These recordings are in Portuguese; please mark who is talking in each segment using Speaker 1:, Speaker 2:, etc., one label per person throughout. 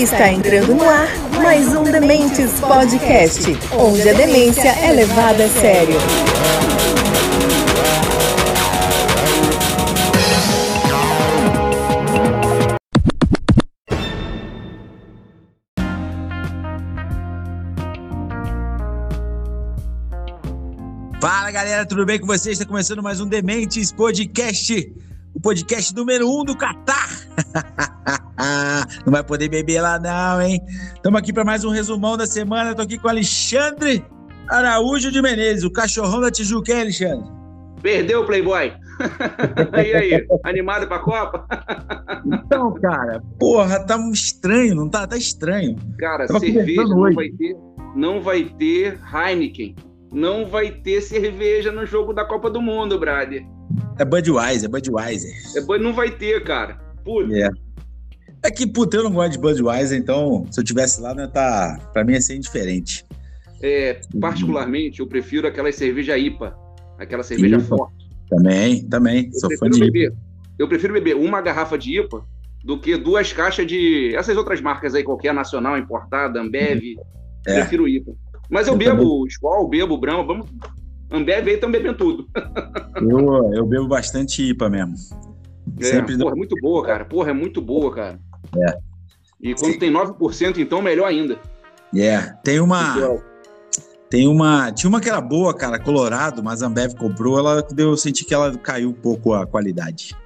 Speaker 1: Está entrando no ar mais um Dementes Podcast, onde a demência é levada a sério.
Speaker 2: Fala galera, tudo bem com vocês? Está começando mais um Dementes Podcast, o podcast número um do Catar. não vai poder beber lá não, hein? Estamos aqui para mais um resumão da semana. Estou aqui com Alexandre Araújo de Menezes, o cachorrão da Tijuca, hein, Alexandre?
Speaker 3: Perdeu o Playboy. e aí, animado para a Copa?
Speaker 2: então, cara, porra, tá estranho, não tá? Tá estranho.
Speaker 3: Cara, Tava cerveja não vai ter, não vai ter Heineken não vai ter cerveja no jogo da Copa do Mundo, Brad.
Speaker 2: É Budweiser, é Budweiser.
Speaker 3: É, não vai ter, cara.
Speaker 2: É. é que, puta, eu não gosto de Budweiser, então se eu tivesse lá, né, tá, pra mim ia ser indiferente.
Speaker 3: É, particularmente, eu prefiro aquela cerveja IPA, aquela cerveja IPA. forte.
Speaker 2: Também, também, eu sou fã de
Speaker 3: beber, IPA. Eu prefiro beber uma garrafa de IPA do que duas caixas de essas outras marcas aí, qualquer nacional, importada, Ambev. É. Prefiro IPA. Mas eu, eu bebo também. Skol, bebo Brahma, vamos. Ambev aí estão bebendo tudo.
Speaker 2: eu, eu bebo bastante IPA mesmo.
Speaker 3: É, Sempre porra, é muito boa, cara. Porra, é muito boa, cara.
Speaker 2: É.
Speaker 3: E quando Sim. tem 9%, então melhor ainda.
Speaker 2: É. Yeah. Tem uma. Tem uma. Tinha uma que era boa, cara, Colorado, mas a Ambev comprou, ela deu, eu senti que ela caiu um pouco a qualidade.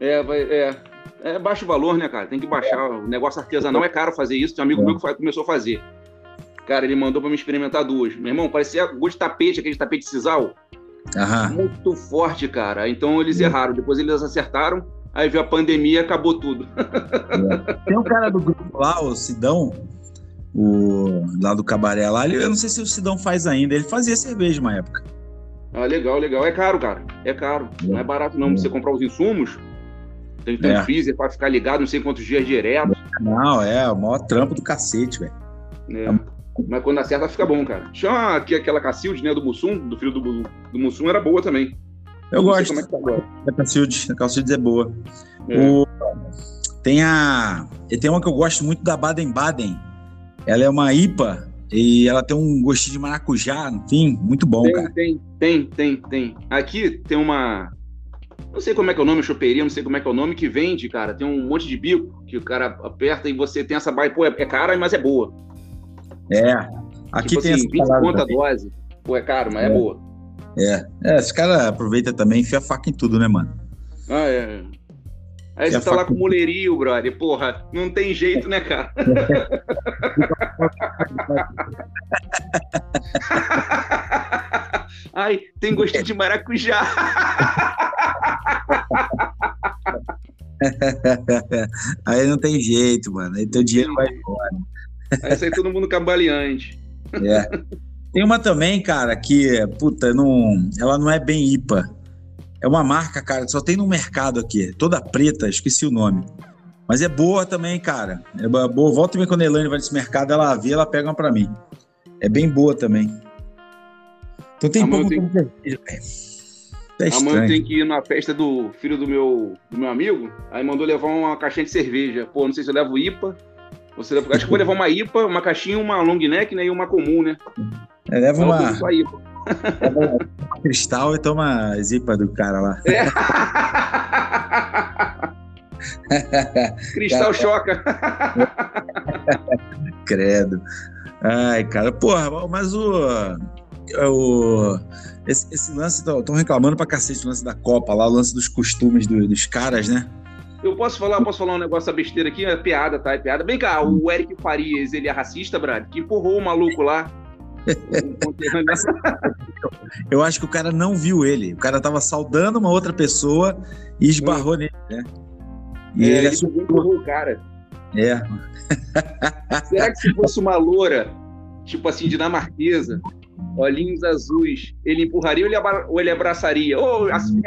Speaker 3: É, é. É baixo valor, né, cara? Tem que baixar. O negócio artesanal é caro fazer isso. Tem um amigo é. meu que começou a fazer. Cara, ele mandou para me experimentar duas. Meu irmão, parecia gosto de tapete, aquele tapete sisal.
Speaker 2: Aham.
Speaker 3: Muito forte, cara. Então eles erraram. Depois eles acertaram. Aí veio a pandemia acabou tudo.
Speaker 2: É. Tem um cara do grupo lá, o Sidão, o, lá do cabaré lá. eu não sei se o Sidão faz ainda. Ele fazia cerveja uma época.
Speaker 3: Ah, legal, legal. É caro, cara. É caro. É. Não é barato, não. É. Você comprar os insumos, tem que ter é. um freezer para ficar ligado não sei quantos dias direto.
Speaker 2: Não, é o maior trampo do cacete, velho.
Speaker 3: É. Mas quando acerta, fica bom, cara. Chama aqui aquela Cacilde, né? Do Mussum, do filho do, do Mussum, era boa também.
Speaker 2: Eu Não gosto. Como é que tá agora. A Cacilde, a Cacilde é boa. É. O... Tem a. Tem uma que eu gosto muito da Baden-Baden. Ela é uma IPA e ela tem um gostinho de maracujá, enfim, muito bom,
Speaker 3: tem,
Speaker 2: cara.
Speaker 3: Tem, tem, tem, tem. Aqui tem uma. Não sei como é que é o nome, choperia, não sei como é que é o nome, que vende, cara. Tem um monte de bico que o cara aperta e você tem essa. Pô, é, é cara, mas é boa.
Speaker 2: É. Aqui tipo tem assim,
Speaker 3: 20 conta dose. Pô, é caro, mas é, é boa.
Speaker 2: É. É, esse cara aproveita também e enfia a faca em tudo, né, mano?
Speaker 3: Ah, é. Aí você tá lá com mulherio, brother. Porra, não tem jeito, né, cara? Ai, tem gostinho de maracujá.
Speaker 2: Aí não tem jeito, mano. Aí teu dinheiro vai embora.
Speaker 3: Essa aí todo mundo cambaleante.
Speaker 2: É. Tem uma também, cara, que, puta, não, ela não é bem IPA. É uma marca, cara, só tem no mercado aqui. Toda preta, esqueci o nome. Mas é boa também, cara. É boa. Volta também quando a Elaine vai nesse mercado, ela vê, ela pega uma pra mim. É bem boa também. Então tem pouco tem...
Speaker 3: É a mãe tem que ir na festa do filho do meu, do meu amigo, aí mandou levar uma caixinha de cerveja. Pô, não sei se eu levo IPA você acho que vou levar uma IPA, uma caixinha, uma long neck né, e uma comum, né?
Speaker 2: É, leva uma, IPA. leva uma cristal e toma a zipa do cara lá. É.
Speaker 3: cristal choca.
Speaker 2: Credo. Ai, cara, porra, mas o. o esse, esse lance, estão reclamando pra cacete o lance da Copa lá, o lance dos costumes do, dos caras, né?
Speaker 3: Eu posso falar, posso falar um negócio besteira aqui? É piada, tá? É piada. Vem cá, o Eric Farias, ele é racista, Brad? Que empurrou o maluco lá.
Speaker 2: Eu acho que o cara não viu ele. O cara tava saudando uma outra pessoa e esbarrou hum. nele, né?
Speaker 3: E é, ele, ele empurrou o cara.
Speaker 2: É.
Speaker 3: Será que se fosse uma loura, tipo assim, dinamarquesa, olhinhos azuis, ele empurraria ou ele, ou ele abraçaria? Oh, assim,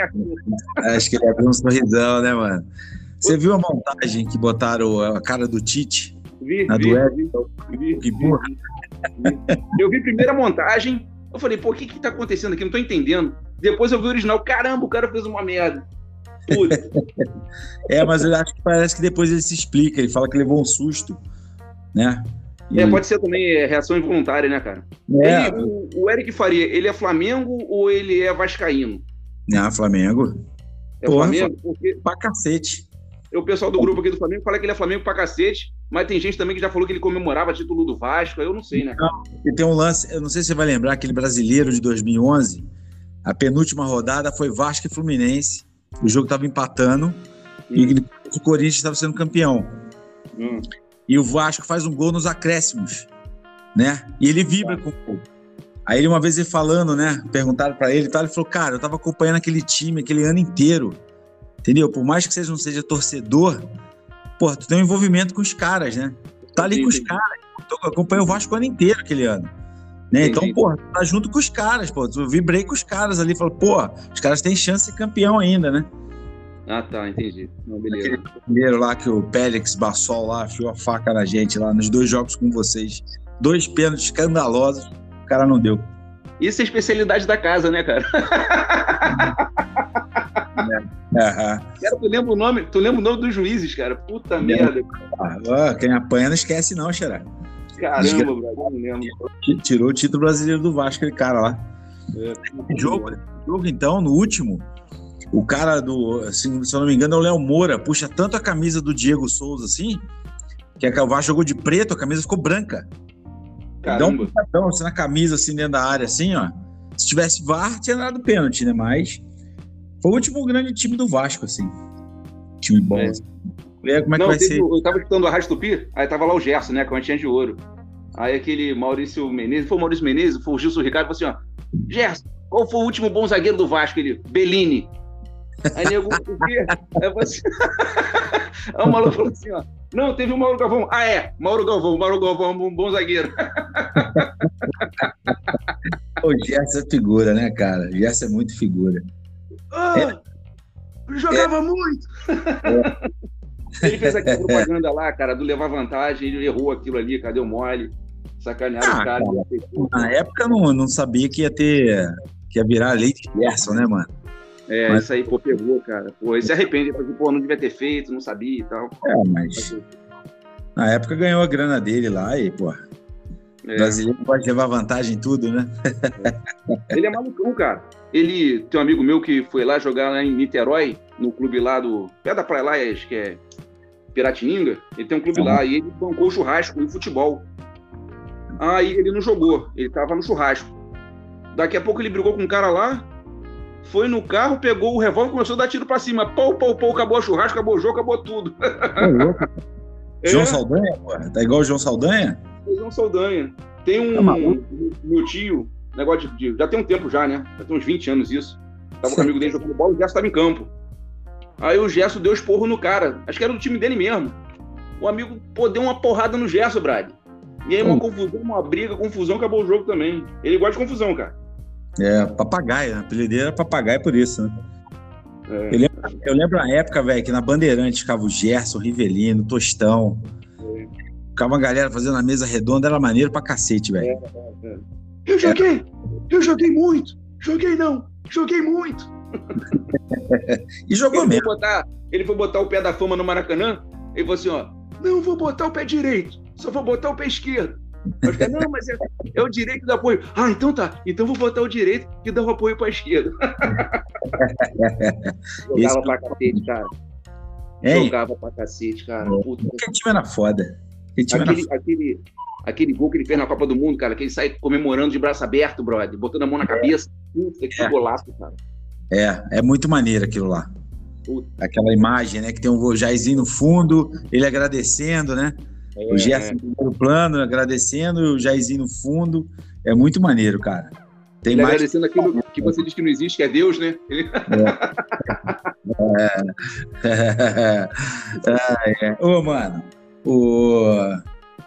Speaker 2: Acho que ele abriu um sorrisão, né, mano? Você viu a montagem que botaram a cara do Tite?
Speaker 3: Vi, na vi, duelo? vi, vi, vi, vi, Eu vi a primeira montagem, eu falei, pô, o que que tá acontecendo aqui? Não tô entendendo. Depois eu vi o original, caramba, o cara fez uma merda.
Speaker 2: é, mas eu acho que parece que depois ele se explica, ele fala que levou um susto né?
Speaker 3: E... É, pode ser também é, reação involuntária, né, cara? É. Ele, o, o, Eric Faria, ele é Flamengo ou ele é Vascaíno?
Speaker 2: Não, Flamengo.
Speaker 3: É Porra, Flamengo? Porque...
Speaker 2: Pra cacete.
Speaker 3: O pessoal do grupo aqui do Flamengo fala que ele é Flamengo pra cacete, mas tem gente também que já falou que ele comemorava título do Vasco, eu não sei, né?
Speaker 2: E tem um lance, eu não sei se você vai lembrar, aquele brasileiro de 2011, a penúltima rodada foi Vasco e Fluminense, o jogo tava empatando, hum. e o Corinthians estava sendo campeão. Hum. E o Vasco faz um gol nos acréscimos, né? E ele vibra com o gol. Aí ele, uma vez ele falando, né? Perguntaram para ele e tal, ele falou: Cara, eu tava acompanhando aquele time aquele ano inteiro, entendeu? Por mais que você não seja torcedor, pô, tu tem um envolvimento com os caras, né? Tá ali com os caras. Acompanhei o Vasco o ano inteiro aquele ano. Né? Então, pô, tá junto com os caras, pô. Eu vibrei com os caras ali, falei, pô, os caras têm chance de ser campeão ainda, né?
Speaker 3: Ah, tá, entendi. Não, beleza.
Speaker 2: primeiro lá que o Pélix Bassol lá afiou a faca na gente lá nos dois jogos com vocês. Dois pênaltis escandalosos, o cara não deu.
Speaker 3: Isso é especialidade da casa, né, cara? É. Cara, tu lembra o nome? Tu lembra o nome dos juízes, cara? Puta é. merda.
Speaker 2: Ah, quem apanha não esquece, não, Xará.
Speaker 3: Caramba, velho, não lembro.
Speaker 2: Tirou o título brasileiro do Vasco, aquele cara lá. É, jogo, jogo, então, no último, o cara do, assim, se eu não me engano, é o Léo Moura, puxa tanto a camisa do Diego Souza assim, que a Vasco jogou de preto, a camisa ficou branca. Caramba. Dá um assim, na camisa, assim, dentro da área, assim, ó. Se tivesse VAR, tinha dado pênalti, né? Mas foi o último grande time do Vasco, assim. Time bom. É. Assim.
Speaker 3: Como é não, que vai ser? Eu tava escutando a Rádio Tupi, aí tava lá o Gerson, né? Com a tinha de ouro. Aí aquele Maurício Menezes, foi o Maurício Menezes, foi o Gilson Ricardo, falou assim, ó, Gerson, qual foi o último bom zagueiro do Vasco? Ele, Bellini. Aí nego, o quê? Aí, assim... Aí o maluco falou assim, ó. Não, teve o Mauro Galvão. Ah, é, Mauro Galvão, Mauro Galvão, um bom zagueiro.
Speaker 2: o Gerson é figura, né, cara? O Gerson é muito figura.
Speaker 3: É. Jogava é. muito! É. Ele fez aquela propaganda lá, cara, do levar vantagem, ele errou aquilo ali, cadê o mole? Sacanearam ah, o cara. cara
Speaker 2: na época não, não sabia que ia ter. que ia virar leite Gerson, né, mano?
Speaker 3: É, mas... isso aí, pô, pegou, cara. Pô, ele se arrepende, porque, pô, não devia ter feito, não sabia e tal.
Speaker 2: É, mas. Na época ganhou a grana dele lá e, pô. É. O brasileiro pode levar vantagem em tudo, né?
Speaker 3: É. Ele é malucão, cara. Ele tem um amigo meu que foi lá jogar lá em Niterói, no clube lá do. Pé da Praia lá, acho que é Piratininga. Ele tem um clube uhum. lá e ele bancou churrasco e futebol. Aí ele não jogou, ele tava no churrasco. Daqui a pouco ele brigou com um cara lá, foi no carro, pegou o revólver e começou a dar tiro pra cima. Pau, pau, pau, acabou o churrasco, acabou o jogo, acabou tudo.
Speaker 2: É João Saldanha, pô? Tá igual o João Saldanha?
Speaker 3: João Saldanha. Tem um. Tá meu tio, negócio de, Já tem um tempo já, né? Já tem uns 20 anos isso. Tava com um amigo dele jogando bola, o Gerson tava em campo. Aí o Gerson deu esporro no cara. Acho que era do time dele mesmo. O amigo, pô, deu uma porrada no Gerson, Brad. E aí uma hum. confusão, uma briga, confusão, acabou o jogo também. Ele gosta de confusão, cara.
Speaker 2: É, papagaio, né? apelideiro era papagaio por isso, né? É. Eu, lembro, eu lembro na época, velho, que na Bandeirante ficava o Gerson, o Rivelino, o Tostão. Ficava uma galera fazendo a mesa redonda, era maneiro pra cacete, velho. É,
Speaker 3: é, é. eu joguei! Eu joguei muito! Joguei não! Joguei muito!
Speaker 2: e jogou
Speaker 3: ele
Speaker 2: mesmo.
Speaker 3: Foi botar, ele foi botar o pé da fama no Maracanã, ele falou assim, ó, não vou botar o pé direito, só vou botar o pé esquerdo. Mas, não, mas é, é, o direito do apoio. Ah, então tá. Então vou botar o direito que dá o apoio para a esquerda. Jogava Esse... pra cacete, cara. Hein? Jogava pra cacete, cara.
Speaker 2: Puta. Que time era foda.
Speaker 3: Aquele, aquele, aquele gol que ele fez na Copa do Mundo, cara, que ele sai comemorando de braço aberto, brother, botando a mão na cabeça. Puta, que é. golaço, cara.
Speaker 2: É, é muito maneiro aquilo lá. Puta. Aquela imagem, né? Que tem um Jairzinho no fundo, ele agradecendo, né? É, o Gerson no primeiro plano, agradecendo, o Jairzinho no fundo. É muito maneiro, cara.
Speaker 3: Tem Ele mais... agradecendo aquilo que você diz que não existe, que é Deus, né?
Speaker 2: É. é. é. é. Ô, mano, o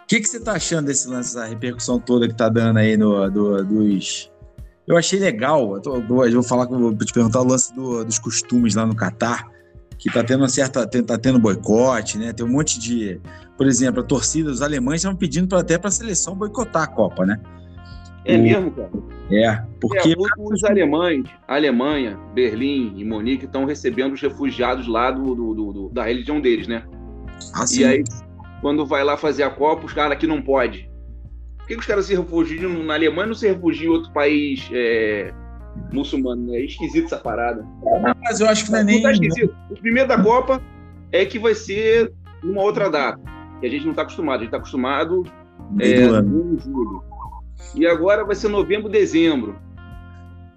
Speaker 2: que, que você tá achando desse lance, essa repercussão toda que tá dando aí no, do, dos. Eu achei legal, eu, tô, eu vou falar, vou te perguntar o lance do, dos costumes lá no Catar que está tendo uma certa tá tendo boicote, né? Tem um monte de, por exemplo, a torcida dos alemães estão pedindo pra, até para a seleção boicotar a Copa, né?
Speaker 3: É o, mesmo, cara.
Speaker 2: É, porque é,
Speaker 3: os alemães, Alemanha, Berlim e Munique estão recebendo os refugiados lá do, do, do, da religião deles, né?
Speaker 2: Ah, sim.
Speaker 3: E aí quando vai lá fazer a Copa, os caras aqui não pode. Por que, que os caras se refugiam na Alemanha e não se refugiam em outro país é, muçulmano? É esquisito essa parada.
Speaker 2: mas eu acho que não é nem. Tá esquisito.
Speaker 3: O primeiro da Copa é que vai ser numa outra data, que a gente não está acostumado. A gente está acostumado é, em julho. E agora vai ser novembro, dezembro.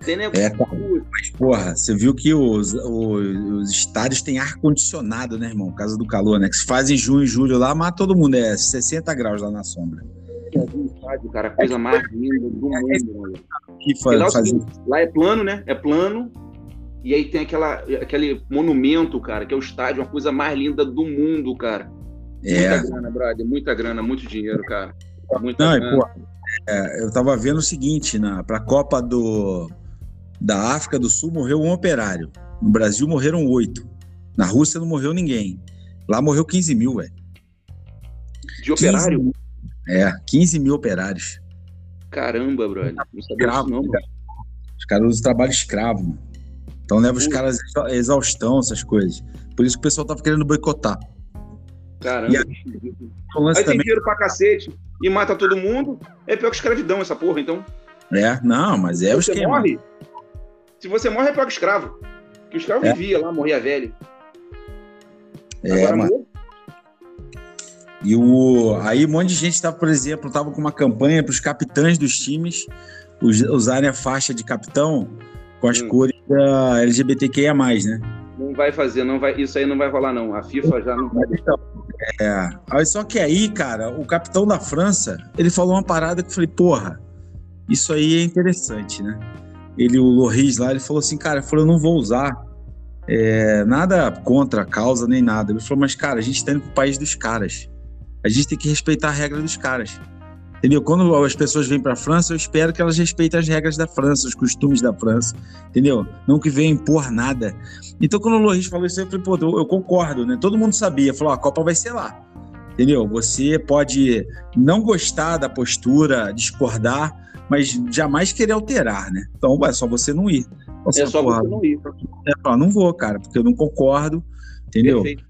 Speaker 2: Tem É, mas, porra, você viu que os, os, os estádios têm ar-condicionado, né, irmão? Por causa do calor, né? Que se faz em junho e julho lá, mata todo mundo. É 60 graus lá na sombra.
Speaker 3: É estádio, cara, a coisa mais linda do mundo. Que faz, lá, faz... lá é plano, né? É plano. E aí tem aquela, aquele monumento, cara, que é o estádio, uma coisa mais linda do mundo, cara. É. Muita grana, brother, muita grana, muito dinheiro, cara. Muita
Speaker 2: Não, grana. Pô, é, eu tava vendo o seguinte, na, pra Copa do da África do Sul morreu um operário. No Brasil morreram oito. Na Rússia não morreu ninguém. Lá morreu 15 mil, velho.
Speaker 3: De operário? 15,
Speaker 2: é, 15 mil operários.
Speaker 3: Caramba, brother. Não sabia escravo, não,
Speaker 2: mano. Os caras usam trabalho escravo, mano. Então leva os caras a exaustão, essas coisas. Por isso que o pessoal tava querendo boicotar.
Speaker 3: Caramba. E aí, aí tem também... dinheiro pra cacete e mata todo mundo. É pior que escravidão essa porra, então.
Speaker 2: É, não, mas é o esquema.
Speaker 3: Morre, se você morre, é pega escravo. Que o escravo é. vivia lá, morria velho.
Speaker 2: É, Agora, mano. E o, aí um monte de gente estava, por exemplo, tava com uma campanha para os capitães dos times usarem a faixa de capitão com as hum. cores da LGBTQIA+, né?
Speaker 3: Não vai fazer, não vai, isso aí não vai rolar não. A FIFA já não vai deixar.
Speaker 2: É, só que aí, cara, o capitão da França, ele falou uma parada que eu falei, porra, isso aí é interessante, né? Ele, o Loris lá, ele falou assim, cara, falou, eu não vou usar é, nada contra a causa nem nada. Ele falou, mas cara, a gente tá indo pro país dos caras. A gente tem que respeitar a regra dos caras. Entendeu? Quando as pessoas vêm para a França, eu espero que elas respeitem as regras da França, os costumes da França, entendeu? Não que venham impor nada. Então, quando o Loris falou isso, eu falei, pô, eu, eu concordo, né? Todo mundo sabia, falou, a Copa vai ser lá, entendeu? Você pode não gostar da postura, discordar, mas jamais querer alterar, né? Então é só você não ir.
Speaker 3: Você, é só porra, você não ir.
Speaker 2: É, não vou, cara, porque eu não concordo, entendeu? Perfeito.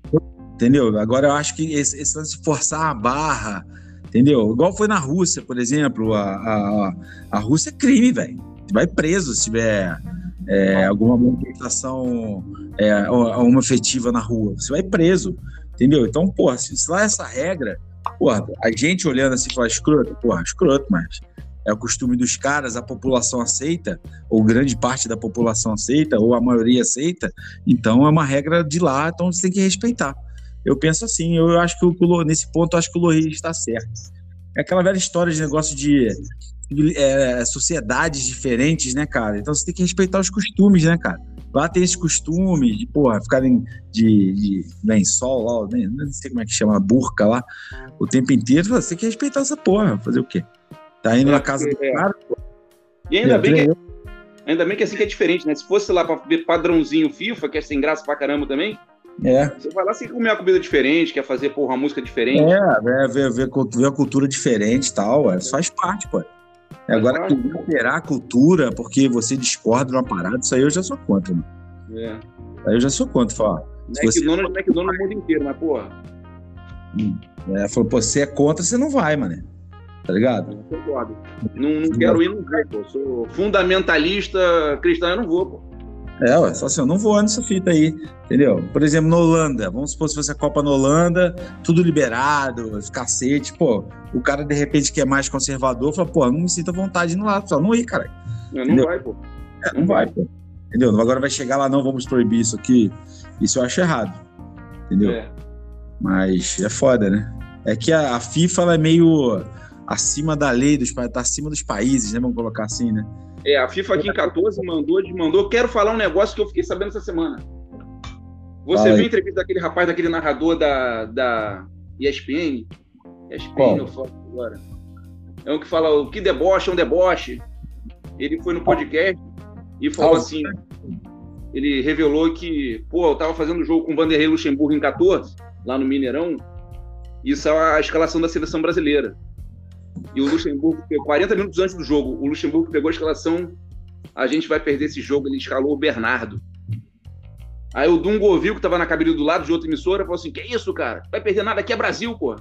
Speaker 2: Entendeu? Agora eu acho que esse, esse forçar a barra, entendeu? Igual foi na Rússia, por exemplo, a, a, a Rússia é crime, velho. Vai preso se tiver é, alguma manifestação é, uma efetiva na rua. Você vai preso, entendeu? Então, porra, se, se lá é essa regra, porra, a gente olhando assim fala escroto, porra, escroto, mas é o costume dos caras, a população aceita, ou grande parte da população aceita, ou a maioria aceita, então é uma regra de lá, então você tem que respeitar. Eu penso assim, eu acho que o, nesse ponto eu acho que o Lohri está certo. É aquela velha história de negócio de é, sociedades diferentes, né, cara? Então você tem que respeitar os costumes, né, cara? Lá tem esse costume de, porra, ficarem de, de lençol lá, nem, não sei como é que chama, burca lá, o tempo inteiro. Você tem que respeitar essa porra, fazer o quê? Tá indo é, na casa do é. cara.
Speaker 3: E ainda bem, que, é, ainda bem que assim que é diferente, né? Se fosse lá pra ver padrãozinho FIFA, que é sem graça pra caramba também. É. Você vai lá sem comer uma comida diferente, quer fazer, porra, uma música diferente.
Speaker 2: É, ver, ver, ver, a cultura diferente e tal. Isso faz parte, pô. Agora, alterar a cultura porque você discorda de uma parada, isso aí eu já sou contra, mano. É. Aí eu já sou contra, falar.
Speaker 3: McDonald's, você... McDonald's no mundo inteiro, mas porra.
Speaker 2: Hum. É, falou, pô, você é contra, você não vai, mano tá ligado?
Speaker 3: Não concordo. Não, não quero ir, não vou, pô. Sou fundamentalista cristão, eu não vou, pô.
Speaker 2: É, ué, só assim, eu não vou nessa fita aí, entendeu? Por exemplo, na Holanda, vamos supor se fosse a Copa na Holanda, tudo liberado, cacete, pô, o cara de repente que é mais conservador, fala, pô, não me sinto à vontade de ir lá, só não ir, cara.
Speaker 3: Não, não vai, pô.
Speaker 2: É, não, não vai, vai, pô. Entendeu? Agora vai chegar lá, não, vamos proibir isso aqui. Isso eu acho errado, entendeu? É. Mas é foda, né? É que a, a FIFA, ela é meio acima da lei, dos, tá acima dos países, né? Vamos colocar assim, né?
Speaker 3: É, a FIFA aqui em 14 mandou, desmandou. Quero falar um negócio que eu fiquei sabendo essa semana. Você viu a entrevista daquele rapaz, daquele narrador da, da ESPN? ESPN, eu falo agora. É um que fala o que deboche é um deboche. Ele foi no podcast e falou assim: ele revelou que, pô, eu tava fazendo jogo com o Vanderlei Luxemburgo em 14, lá no Mineirão. Isso é a escalação da seleção brasileira. E o Luxemburgo, 40 minutos antes do jogo, o Luxemburgo pegou a escalação. A gente vai perder esse jogo. Ele escalou o Bernardo. Aí o Dungo ouviu que tava na cabine do lado de outra emissora falou assim: Que isso, cara? Vai perder nada, aqui é Brasil, pô.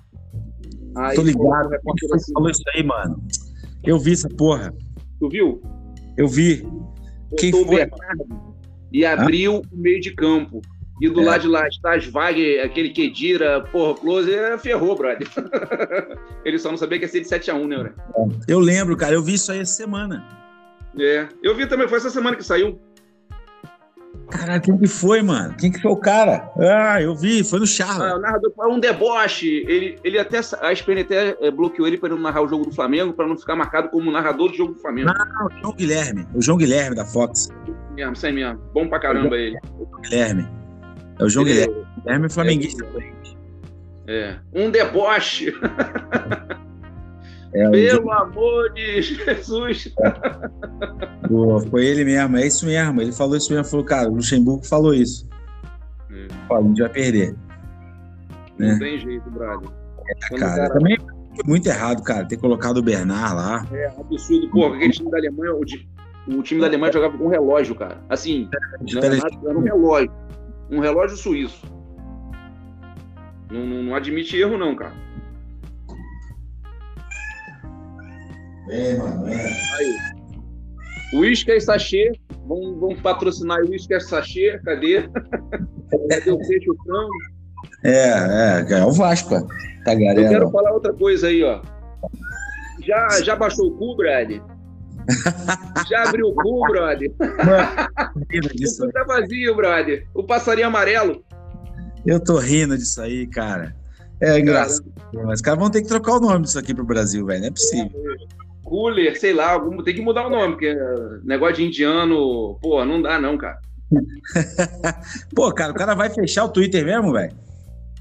Speaker 2: Aí, Tô ligado. Quem assim, falou isso aí, mano? Eu vi essa porra.
Speaker 3: Tu viu?
Speaker 2: Eu vi. Quem foi?
Speaker 3: E abriu o meio de campo. E do é. lado de lá está as Wagner, aquele Kedira, porra, Close, é, ferrou, brother. Ele só não sabia que ia ser de 7x1, né, brother?
Speaker 2: Eu lembro, cara, eu vi isso aí essa semana.
Speaker 3: É, eu vi também, foi essa semana que saiu.
Speaker 2: Caralho, quem que foi, mano? Quem que foi o cara? Ah, eu vi, foi no Charles. Ah,
Speaker 3: o narrador foi um deboche. Ele, ele até. A SPN até eh, bloqueou ele para não narrar o jogo do Flamengo, para não ficar marcado como narrador do jogo do Flamengo.
Speaker 2: Não, o João Guilherme. O João Guilherme da Fox.
Speaker 3: Mesmo, isso aí mesmo. Bom pra caramba ele.
Speaker 2: O Guilherme. É o João ele, Guilherme. É Guilherme é flamenguista.
Speaker 3: É. Um deboche. É, Pelo amor de Jesus!
Speaker 2: Pô, foi ele mesmo, é isso mesmo. Ele falou isso mesmo. Falou, cara, o Luxemburgo falou isso. É. a gente vai perder.
Speaker 3: Não né? tem jeito, brother.
Speaker 2: É, cara, cara, também foi muito errado, cara, ter colocado o Bernard lá.
Speaker 3: É, absurdo. Pô, aquele time da Alemanha, o, time da Alemanha jogava com um relógio, cara. Assim, é, era um relógio. Um relógio suíço. Não, não, não admite erro, não, cara.
Speaker 2: É, mano, é. Aí.
Speaker 3: Whisky é sachê. Vamos, vamos patrocinar o Whisky é sachê. Cadê? Cadê o peixe, o frango?
Speaker 2: É, é, é o Vasco, tá, galera?
Speaker 3: Eu quero falar outra coisa aí, ó. Já, já baixou o cu, Brad? Já abriu o cu, brother? o cu tá vazio, brother. O passarinho amarelo.
Speaker 2: Eu tô rindo disso aí, cara. É engraçado. Mas os caras vão ter que trocar o nome disso aqui pro Brasil, velho. Não é possível.
Speaker 3: Cooler, sei lá, tem que mudar o nome, porque negócio de indiano, pô, não dá não, cara.
Speaker 2: pô, cara, o cara vai fechar o Twitter mesmo, velho?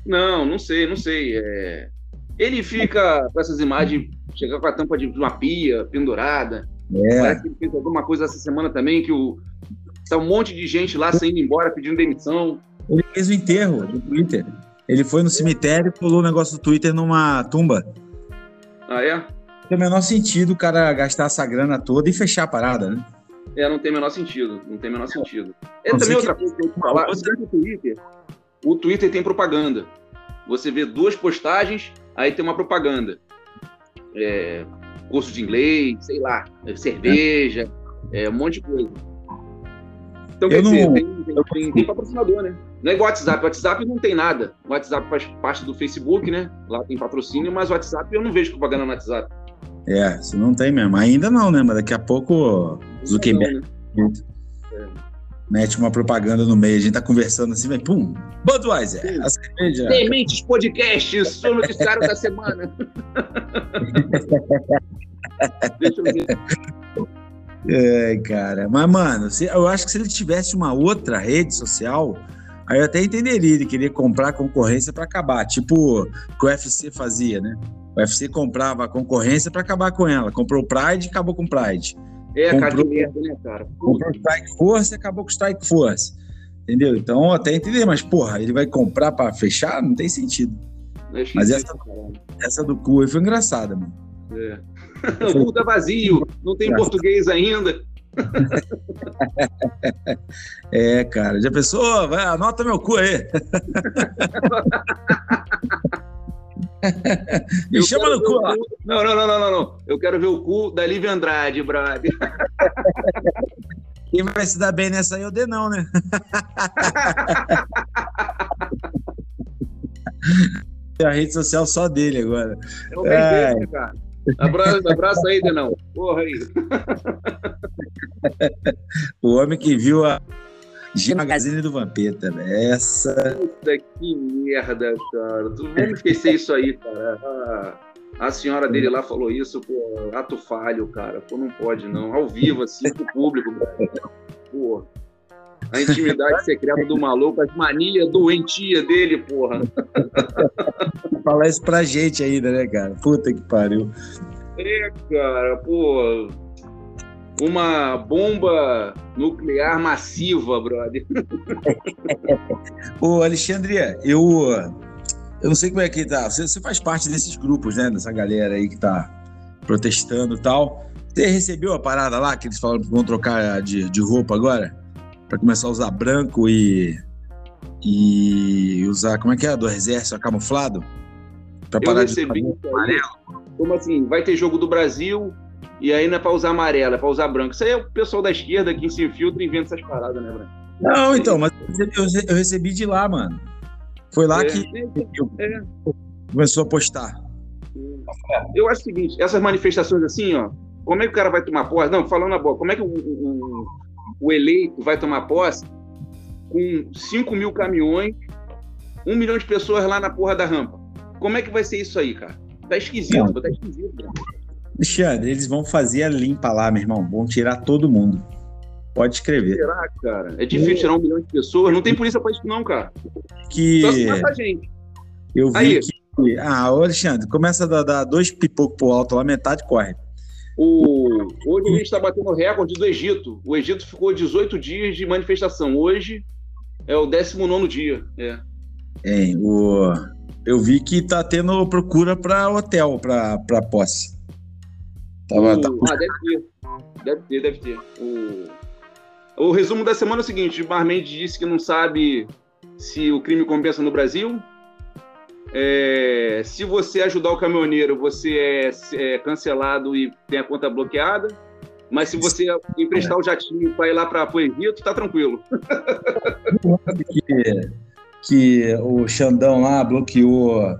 Speaker 3: Não, não sei, não sei. É... Ele fica com essas imagens, chega com a tampa de uma pia pendurada. É. Parece que ele fez alguma coisa essa semana também, que o... tá um monte de gente lá saindo embora, pedindo demissão.
Speaker 2: Ele fez o enterro do Twitter. Ele foi no cemitério e pulou o negócio do Twitter numa tumba.
Speaker 3: Ah, é?
Speaker 2: tem o menor sentido o cara gastar essa grana toda e fechar a parada, né?
Speaker 3: É, não tem o menor sentido. Não tem o menor sentido. É não também outra que... coisa que eu te falar. Você o Twitter, o Twitter tem propaganda. Você vê duas postagens, aí tem uma propaganda. É, curso de inglês, sei lá, cerveja, é, um monte de coisa. Então, quer dizer, tem, tem, tem, tem, patrocinador, né? Não é igual o WhatsApp. O WhatsApp não tem nada. O WhatsApp faz parte do Facebook, né? Lá tem patrocínio, mas o WhatsApp eu não vejo propaganda no WhatsApp.
Speaker 2: É, se não tem mesmo. Ainda não, né? Mas daqui a pouco Zuckerberg né? é. mete uma propaganda no meio. A gente tá conversando assim, vai pum, Budweiser, a cerveja.
Speaker 3: Dementes Podcast, sou noticiário da semana.
Speaker 2: Deixa eu ver. É, cara. Mas, mano, se, eu acho que se ele tivesse uma outra rede social, aí eu até entenderia ele querer comprar concorrência para acabar. Tipo o que o UFC fazia, né? O UFC comprava a concorrência para acabar com ela. Comprou o Pride e acabou com o Pride.
Speaker 3: É, comprou, merda, né, cara?
Speaker 2: Comprou o Strike Force e acabou com o Strike Force. Entendeu? Então, até entender, mas, porra, ele vai comprar para fechar? Não tem sentido. É mas essa, essa do cu foi engraçada, mano.
Speaker 3: É. o cu tá vazio, não tem português ainda.
Speaker 2: é, cara, já pensou? Vai, anota meu cu aí. Me chama no cu. cu.
Speaker 3: Não, não, não, não, não, Eu quero ver o cu da Lívia Andrade, Brad.
Speaker 2: Quem vai se dar bem nessa aí é o Denão, né? a rede social só dele agora.
Speaker 3: É o bem dele, cara. Abraço, abraço aí, Denão. Porra aí.
Speaker 2: o homem que viu a G Magazine do Vampeta, né? Essa.
Speaker 3: Puta que merda, cara. Vamos esquecer isso aí, cara. A, a, senhora dele lá falou isso, pô, ato falho, cara. Pô, não pode não. Ao vivo, assim, pro público, Pô. A intimidade secreta do maluco, as manias doentia dele, porra.
Speaker 2: Falar isso pra gente ainda, né, cara? Puta que pariu.
Speaker 3: É, cara, pô uma bomba nuclear massiva, brother.
Speaker 2: Ô, Alexandre, eu, eu não sei como é que tá. Você, você, faz parte desses grupos, né? Dessa galera aí que tá protestando e tal. Você recebeu a parada lá que eles falaram que vão trocar de, de roupa agora? Para começar a usar branco e. E usar, como é que é? Do exército camuflado?
Speaker 3: Eu
Speaker 2: parar
Speaker 3: recebi
Speaker 2: de
Speaker 3: isso aí. Como assim? Vai ter jogo do Brasil e aí não é pra usar amarelo, é pra usar branco. Isso aí é o pessoal da esquerda que se infiltra e inventa essas paradas, né, Branco?
Speaker 2: Não, então, mas eu recebi, eu recebi de lá, mano. Foi lá
Speaker 3: É.
Speaker 2: que eu
Speaker 3: É.
Speaker 2: começou a postar.
Speaker 3: Eu acho o seguinte, essas manifestações assim, ó, como é que o cara vai tomar posse? Não, falando na boa, como é que o, o- o eleito vai tomar posse com 5 mil caminhões, um milhão de pessoas lá na porra da rampa? Como é que vai ser isso aí, cara? Tá esquisito,
Speaker 2: Não.
Speaker 3: tá esquisito. Cara.
Speaker 2: Alexandre, eles vão fazer a limpa lá, meu irmão. Vão tirar todo mundo. Pode escrever.
Speaker 3: Será, cara? É difícil tirar um milhão de pessoas, não tem polícia pra isso não, cara.
Speaker 2: Que
Speaker 3: Só se mata a gente.
Speaker 2: eu vi
Speaker 3: Aí.
Speaker 2: que. Ah, Alexandre, começa a dar, dar dois pipocos pro alto lá, metade corre.
Speaker 3: O... Hoje a gente está batendo o recorde do Egito. O Egito ficou 18 dias de manifestação. Hoje é o 19 dia. É.
Speaker 2: Hein, o... Eu vi que tá tendo procura pra hotel, pra posse. Tava,
Speaker 3: O-
Speaker 2: tá-
Speaker 3: Ah, deve ter. Deve ter, deve ter. O... o resumo da semana é o seguinte: o Barmendes disse que não sabe se o crime compensa no Brasil. É, Se você ajudar o caminhoneiro, você é, é cancelado e tem a conta bloqueada. Mas se você emprestar o jatinho para ir lá para o Egito, tá tranquilo.
Speaker 2: que, que o Xandão lá bloqueou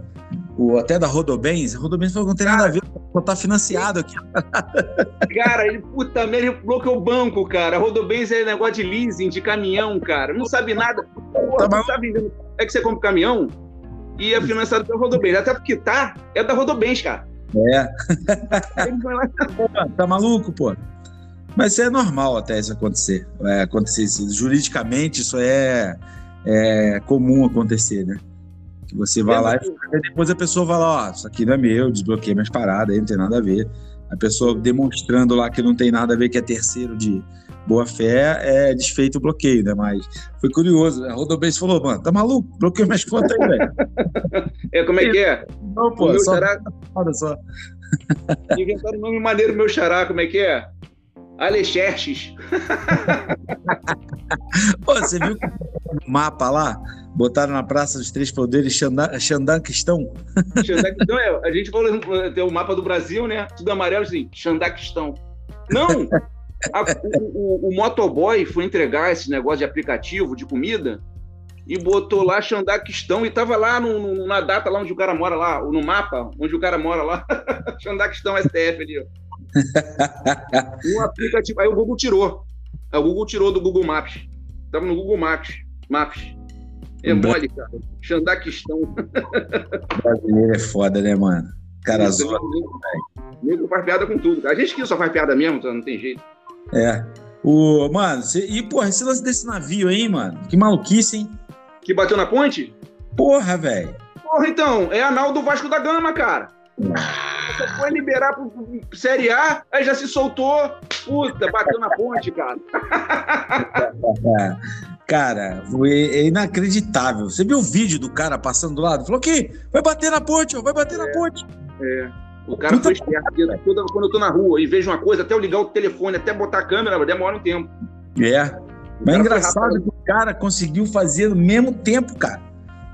Speaker 2: o até da Rodobens. A Rodobens falou que não tem nada a ver, só tá financiado aqui.
Speaker 3: Cara, ele, puta merda, ele bloqueou o banco, cara. A Rodobens é negócio de leasing, de caminhão, cara. Não sabe nada. Pô,
Speaker 2: Tá
Speaker 3: não sabe, é que você compra um caminhão e é financiado pela Rodobens. Até porque tá, é da Rodobens, cara.
Speaker 2: É,
Speaker 3: lá-
Speaker 2: tá maluco, pô. Mas é normal até isso acontecer. É, acontecer isso. Juridicamente, isso é, é comum acontecer, né? Que você vai lá e depois a pessoa vai lá, ó, isso aqui não é meu, desbloqueei minhas paradas, aí não tem nada a ver. A pessoa demonstrando lá que não tem nada a ver, que é terceiro de boa fé, é desfeito o bloqueio, né? Mas foi curioso. A Rodobens falou, mano, tá maluco? Bloqueou minhas contas aí, velho.
Speaker 3: É, como é que é?
Speaker 2: Não, pô,
Speaker 3: meu
Speaker 2: só
Speaker 3: xará,
Speaker 2: foda só.
Speaker 3: inventaram um nome maneiro, meu xará, como é que é? Alexerxes.
Speaker 2: Pô, você viu o mapa lá? Botaram na Praça dos Três Poderes Xandaquistão?
Speaker 3: Xandaquistão é, a gente falou, tem o mapa do Brasil, né? Tudo amarelo, assim, Xandaquistão. Não! A- o, o- o motoboy foi entregar esse negócio de aplicativo de comida e botou lá Xandaquistão e tava lá no- no- na data lá onde o cara mora lá, no mapa onde o cara mora lá. Xandaquistão STF ali, ó. Um aplicativo. Aí o Google tirou. Aí o Google tirou do Google Maps. Tava no Google Maps. Maps. É mole, cara. Xandaquistão.
Speaker 2: brasileiro é foda, né, mano? Cara
Speaker 3: Isso,
Speaker 2: zoa.
Speaker 3: nego- faz piada com tudo. A gente que só faz piada mesmo, então não tem jeito.
Speaker 2: É. O, mano, cê, e, porra, esse lance desse navio aí, mano, que maluquice, hein?
Speaker 3: Que bateu na ponte?
Speaker 2: Porra, velho.
Speaker 3: Porra, então, é anal do Vasco da Gama, cara. Só foi liberar pro, pro Série A, aí já se soltou. Puta, bateu na ponte, cara.
Speaker 2: É. Cara, foi, é inacreditável. Você viu o vídeo do cara passando do lado? Falou que vai bater na ponte, ó, vai bater na ponte.
Speaker 3: É. O cara foi esperto. toda- Quando eu tô na rua e vejo uma coisa, até eu ligar o telefone, até botar a câmera, demora um tempo.
Speaker 2: É. Mas é engraçado que o cara conseguiu fazer no mesmo tempo, cara.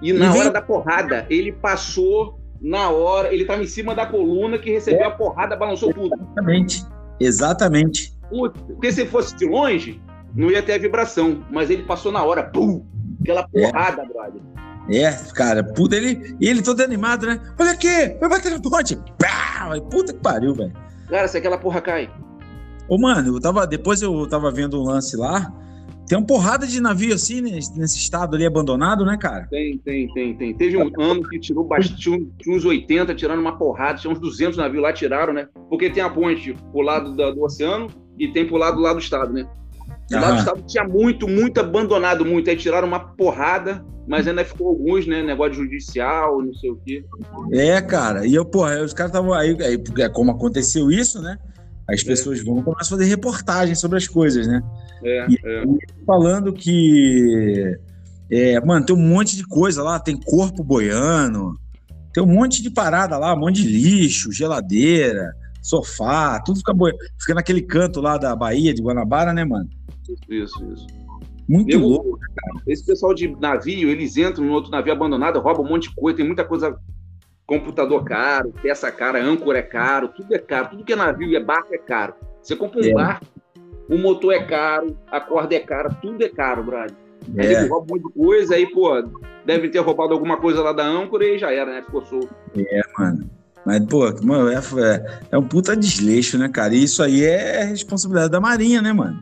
Speaker 3: E na
Speaker 2: Ele veio-
Speaker 3: hora da porrada, ele passou na hora, ele tava em cima da coluna que recebeu a porrada, balançou tudo.
Speaker 2: Exatamente. Exatamente.
Speaker 3: Puta, Porque se fosse de longe, não ia ter a vibração. Mas ele passou na hora, pum! Aquela porrada, brother.
Speaker 2: É, cara, puta, ele, e ele todo animado, né? Olha aqui, vai bater na ponte. Pá! Puta que pariu, velho.
Speaker 3: Cara, se aquela porra cai.
Speaker 2: Ô, mano, eu tava, depois eu tava vendo um lance lá. Tem uma porrada de navio assim, nesse, nesse estado ali abandonado, né, cara?
Speaker 3: Tem, tem, tem, tem. Teve um ano que tirou bastante, tinha uns 80 tirando uma porrada, tinha uns 200 navios lá, tiraram, né? Porque tem a ponte pro lado da- do oceano e tem pro lado lá do estado, né? Do
Speaker 2: Aham.
Speaker 3: estado tinha muito, muito abandonado, muito. Aí tiraram uma porrada, mas ainda ficou alguns, né? Negócio judicial, não sei o quê.
Speaker 2: É, cara. E eu, porra, os caras estavam aí, aí, porque como aconteceu isso, né? As pessoas vão começar a fazer reportagem sobre as coisas, né?
Speaker 3: É,
Speaker 2: E-
Speaker 3: é.
Speaker 2: Falando que. É, mano, tem um monte de coisa lá, tem corpo boiano, tem um monte de parada lá, um monte de lixo, geladeira, sofá, tudo fica boiando. Fica naquele canto lá da Bahia, de Guanabara, né, mano?
Speaker 3: Isso, isso.
Speaker 2: Muito louco.
Speaker 3: Esse pessoal de navio, eles entram no outro navio abandonado, roubam um monte de coisa, tem muita coisa computador caro, peça cara, âncora é caro, tudo é caro, tudo que é navio e é barco é caro. Você compra um é. barco, o motor é caro, a corda é cara, tudo é caro, brother. É. Aí rouba um monte de coisa, aí, pô, deve ter roubado alguma coisa lá da âncora e já era, né? Ficou solto.
Speaker 2: É, mano. Mas, pô, mano, é, é, é um puta desleixo, né, cara? E isso aí é responsabilidade da Marinha, né, mano?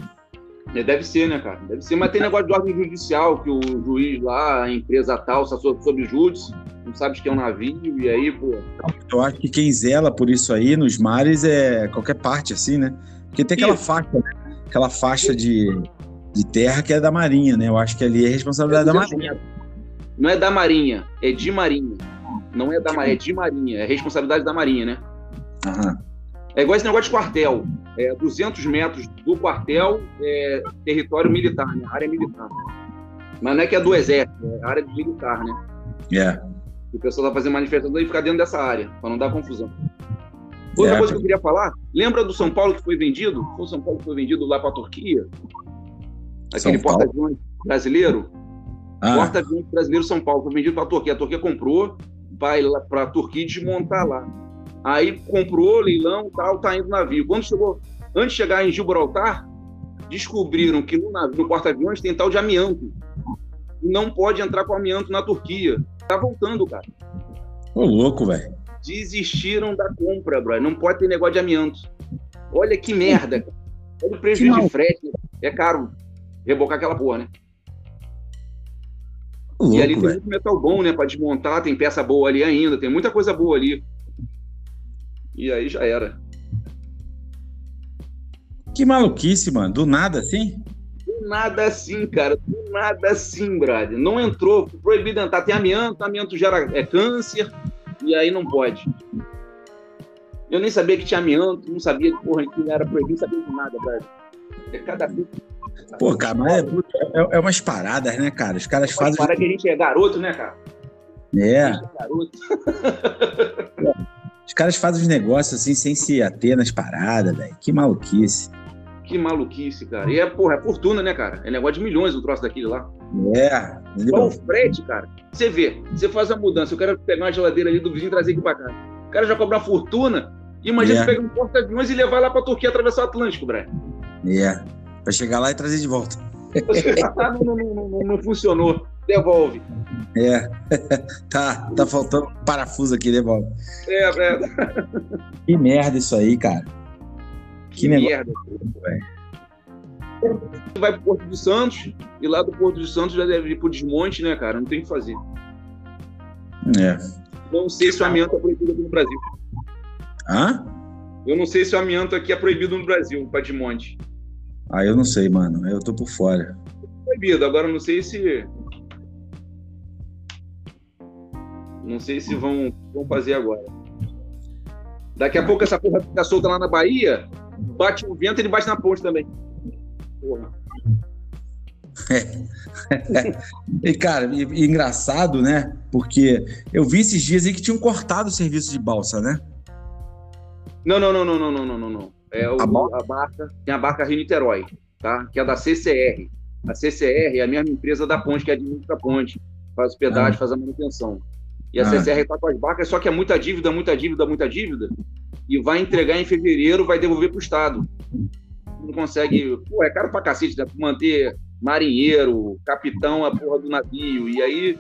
Speaker 3: É, deve ser, né, cara? Deve ser, mas tem negócio de ordem judicial, que o juiz lá, a empresa tal, está sob, sob júdice, não sabe que é um navio, e aí, pô.
Speaker 2: Eu acho que quem zela por isso aí nos mares é qualquer parte, assim, né? Porque tem aquela isso. faixa, né? aquela faixa de, de terra que é da Marinha, né? Eu acho que ali é responsabilidade é da Marinha.
Speaker 3: Não é da Marinha, é de Marinha. Não é da Marinha, é de Marinha. É responsabilidade da Marinha, né?
Speaker 2: Aham.
Speaker 3: É igual esse negócio de quartel. É 200 metros do quartel é território militar, né? Área militar. Mas não é que é do exército, é área militar, né?
Speaker 2: É. Yeah.
Speaker 3: O pessoal tá fazendo manifestação e ficar dentro dessa área, para não dar confusão. Outra yeah. coisa que eu queria falar, lembra do São Paulo que foi vendido? Foi o São Paulo que foi vendido lá para a Turquia? Aquele porta-aviões brasileiro? Ah. Porta-aviões brasileiro São Paulo foi vendido para a Turquia. A Turquia comprou, vai para a Turquia desmontar lá. Aí comprou, leilão tal, tá indo navio. Quando chegou, antes de chegar em Gibraltar, descobriram que no, navio, no porta-aviões tem tal de amianto. E não pode entrar com amianto na Turquia. Tá voltando, cara.
Speaker 2: Ô, louco, velho.
Speaker 3: Desistiram da compra, bro. Não pode ter negócio de amianto. Olha que merda, cara. Olha o prejuízo de frete. É caro rebocar aquela porra, né? Louco, e ali tem muito metal bom, né? Pra desmontar, tem peça boa ali ainda, tem muita coisa boa ali. E aí já era.
Speaker 2: Que maluquice, mano. Do nada assim?
Speaker 3: Do nada assim, cara. Do nada assim, brother. Não entrou. Proibido entrar. Tem amianto, amianto gera é, câncer. E aí não pode. Eu nem sabia que tinha amianto, não sabia que porra que era proibido, não sabia de nada, brother. É cada vez
Speaker 2: Pô, cara, mas é, é, é, umas paradas, né, cara? Os caras fazem.
Speaker 3: Para que a gente é garoto, né, cara?
Speaker 2: É. é garoto. Os caras fazem os negócios assim sem se ater nas paradas, velho. Que maluquice.
Speaker 3: Que maluquice, cara. E é, porra, é fortuna, né, cara? É negócio de milhões o troço daquele lá.
Speaker 2: É.
Speaker 3: Só o frete, cara. Você vê, você faz a mudança, eu quero pegar uma geladeira ali do vizinho e trazer aqui pra cá. O cara já cobra uma fortuna. Imagina é. pegar um porta-aviões e levar lá pra Turquia atravessar o Atlântico, Brian.
Speaker 2: É. Pra chegar lá e trazer de volta.
Speaker 3: ah, não, não, não, não, funcionou. Devolve.
Speaker 2: É. tá, tá faltando parafuso aqui, devolve.
Speaker 3: É, é.
Speaker 2: Que merda isso aí, cara.
Speaker 3: Que, que merda. velho. Vai pro Porto de Santos e lá do Porto de Santos já deve ir pro desmonte, né, cara? Não tem o que fazer.
Speaker 2: É.
Speaker 3: Não sei se o amianto é proibido aqui no Brasil.
Speaker 2: Hã?
Speaker 3: Eu não sei se o amianto aqui é proibido no Brasil, para desmonte.
Speaker 2: Ah, eu não sei, mano. Eu tô por fora.
Speaker 3: Proibido, agora não sei se. Não sei se vão, vão fazer agora. Daqui a pouco essa porra fica solta lá na Bahia, bate o vento e ele bate na ponte também. Porra.
Speaker 2: É. e, cara, e, e engraçado, né? Porque eu vi esses dias aí que tinham cortado o serviço de balsa, né?
Speaker 3: Não, não, não, não, não, não, não, não. É o, a, a barca, tem a barca Rio Niterói, tá? Que é da CCR. A CCR é a mesma empresa da ponte, que administra a ponte, faz hospedagem, ah. faz a manutenção. E a ah. CCR está com as barcas, só que é muita dívida, muita dívida, muita dívida, e vai entregar em fevereiro, vai devolver para o Estado. Não consegue. Pô, é caro pra cacete, né? Manter marinheiro, capitão, a porra do navio. E aí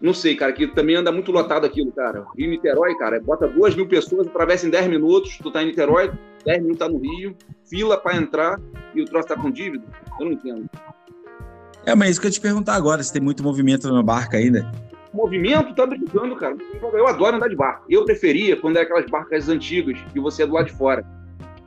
Speaker 3: não sei, cara, que também anda muito lotado aquilo, cara. Rio Niterói, cara, bota duas mil pessoas, atravessa em 10 minutos, tu tá em Niterói, 10 minutos tá no Rio, fila para entrar e o troço tá com dívida. Eu não entendo.
Speaker 2: É, mas isso que eu ia te perguntar agora, se tem muito movimento na barca ainda.
Speaker 3: Movimento? Tá brincando, cara. Eu adoro andar de barco. Eu preferia quando é aquelas barcas antigas, que você é do lado de fora.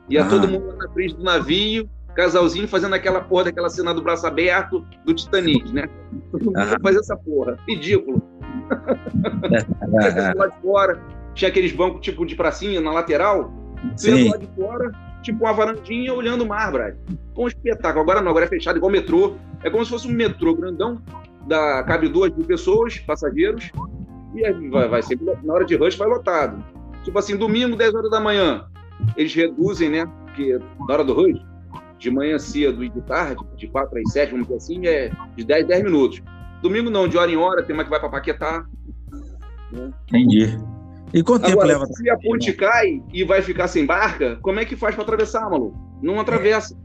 Speaker 3: Ia ah. todo mundo na frente do navio, casalzinho fazendo aquela porra daquela cena do braço aberto do Titanic, né? Todo mundo ah. fazer essa porra. Ridículo. lá de fora, tinha aqueles bancos tipo de pracinha na lateral. Você lá de fora, tipo uma varandinha olhando o mar, Brad. Com um espetáculo. Agora não, agora é fechado igual metrô. É como se fosse um metrô grandão. Da, cabe duas mil pessoas, passageiros. E vai, vai sempre, na hora de rush vai lotado. Tipo assim, domingo, 10 horas da manhã. Eles reduzem, né? Porque na hora do rush, de manhã cedo e de tarde, de 4 às 7, vamos dizer assim, é de 10 10 minutos. Domingo não, de hora em hora, tem uma que vai para Paquetá.
Speaker 2: Né? Entendi. E quanto
Speaker 3: Agora,
Speaker 2: tempo leva?
Speaker 3: Se a ponte cai e vai ficar sem barca, como é que faz para atravessar, maluco? Não atravessa.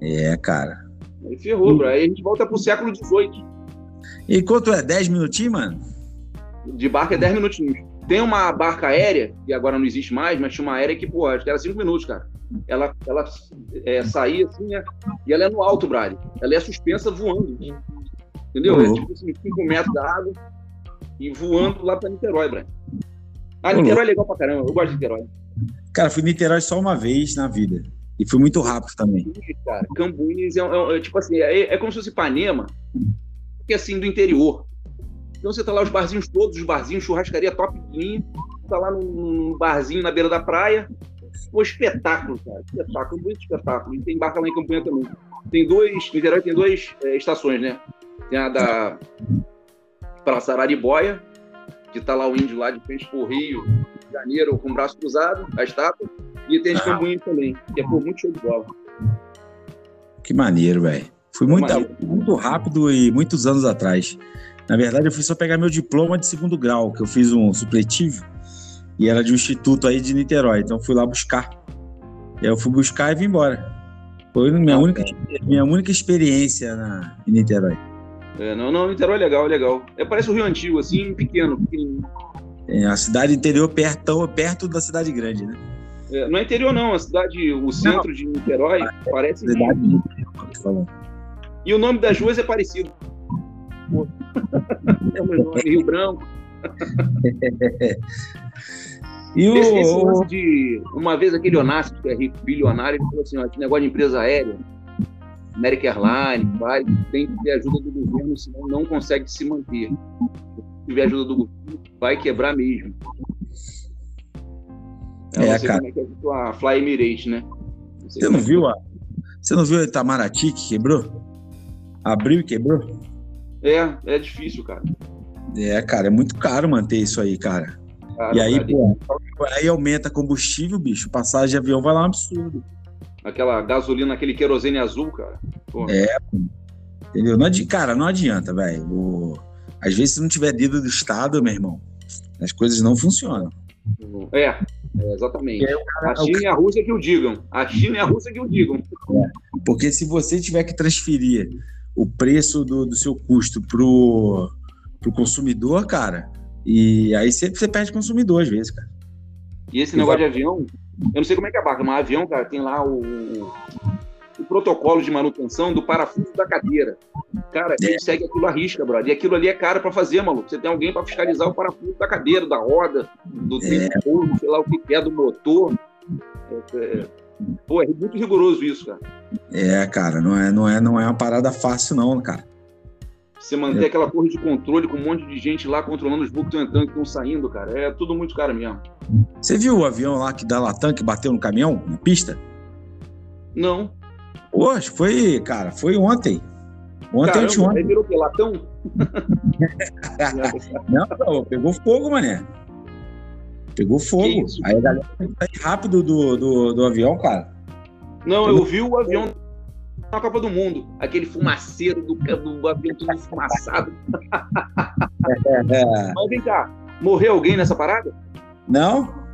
Speaker 2: É, cara.
Speaker 3: Aí ferrou, bro. Aí a gente volta pro século XVIII.
Speaker 2: E quanto é? 10 minutinhos, mano?
Speaker 3: De barca é 10 minutinhos. Tem uma barca aérea, que agora não existe mais, mas tinha uma aérea que, pô, acho que era 5 minutos, cara. Ela, ela é, saía assim, né? e ela é no alto, Brad. Ela é suspensa voando. Entendeu? É tipo assim, 5 metros da água e voando lá pra Niterói, Brad. Ah, Niterói é legal pra caramba. Eu gosto de Niterói.
Speaker 2: Cara, fui em Niterói só uma vez na vida. E fui muito rápido também.
Speaker 3: Cara, é, é, é, tipo assim, é, é como se fosse Ipanema, que é assim, do interior. Então você tá lá os barzinhos todos, os barzinhos, churrascaria top linha, tá lá num, barzinho na beira da praia. Pô, espetáculo, cara. Espetáculo, muito espetáculo. E tem barca lá em Campanha também. Tem dois, no tem duas é, estações, né? Tem a da Praça Araribóia, que tá lá o índio lá de frente pro Rio, de Janeiro, com o braço cruzado, a estátua. E tem a de ah. Cambuinho também, que é por muito show de bola.
Speaker 2: Que maneiro, velho. Fui muito, muito rápido e muitos anos atrás. Na verdade, eu fui só pegar meu diploma de segundo grau, que eu fiz um supletivo, e era de um instituto aí de Niterói. Então fui lá buscar. E aí eu fui buscar e vim embora. Foi minha, ah, única, minha única experiência na, em Niterói.
Speaker 3: É, não, não, Niterói é legal, é legal. É, parece o Rio Antigo, assim, pequeno, pequenininho.
Speaker 2: É, a cidade interior perto, perto da cidade grande, né?
Speaker 3: É, não é interior, não. A cidade, o centro não. de Niterói parece. Cidade de Niterói. E o nome das ruas é parecido. é o nome, Rio Branco. e o... esse, esse lance de. Uma vez aquele Onassis, que é rico, bilionário, ele falou assim: ó, esse negócio de empresa aérea, American Airlines, vai, tem que ter ajuda do governo, senão não consegue se manter. Se tiver ajuda do governo, vai quebrar mesmo.
Speaker 2: É, é cara.
Speaker 3: Como é que é a Fly Emirates, né?
Speaker 2: Não você não viu a. Você não viu a Itamaraty que quebrou? Abriu e quebrou?
Speaker 3: É, é difícil, cara.
Speaker 2: É, cara, é muito caro manter isso aí, cara. e aí, pô, aí aumenta combustível, bicho. Passagem de avião vai lá um absurdo.
Speaker 3: Aquela gasolina, aquele querosene azul, cara.
Speaker 2: Pô. É, entendeu? Não adi... Cara, não adianta, velho. Às vezes, se não tiver dedo do Estado, meu irmão, as coisas não funcionam.
Speaker 3: É, é exatamente. Cara, a China e a Rússia que o digam. A China e a Rússia que o digam. É,
Speaker 2: porque se você tiver que transferir o preço do, do seu custo pro, pro consumidor, cara, e aí você, você perde consumidor às vezes, cara.
Speaker 3: E esse negócio de avião, eu não sei como é que é a barca, mas avião, cara, tem lá o, o protocolo de manutenção do parafuso da cadeira. Cara, é. ele segue aquilo à risca, brother. E aquilo ali é caro para fazer, maluco. Você tem alguém para fiscalizar o parafuso da cadeira, da roda, do é. tempo, sei lá o que é, do motor. É, é, Pô, é muito rigoroso isso, cara.
Speaker 2: É, cara, não é, não é, não é uma parada fácil, não, cara.
Speaker 3: Você manter é. aquela torre de controle com um monte de gente lá controlando os bucos que estão entrando e estão saindo, cara. É tudo muito caro mesmo.
Speaker 2: Você viu o avião lá que da Latam que bateu no caminhão, na pista?
Speaker 3: Não.
Speaker 2: Poxa, foi, cara, foi ontem. Ontem anteontem.
Speaker 3: Aí virou que latão?
Speaker 2: não, não, pegou fogo, mané. Pegou fogo. Aí a galera sai rápido do, do, do avião, cara.
Speaker 3: Não, eu vi o avião na Copa do Mundo. Aquele fumaceiro do, do avião todo fumaçado. É, é. Mas vem cá, morreu alguém nessa parada?
Speaker 2: Não.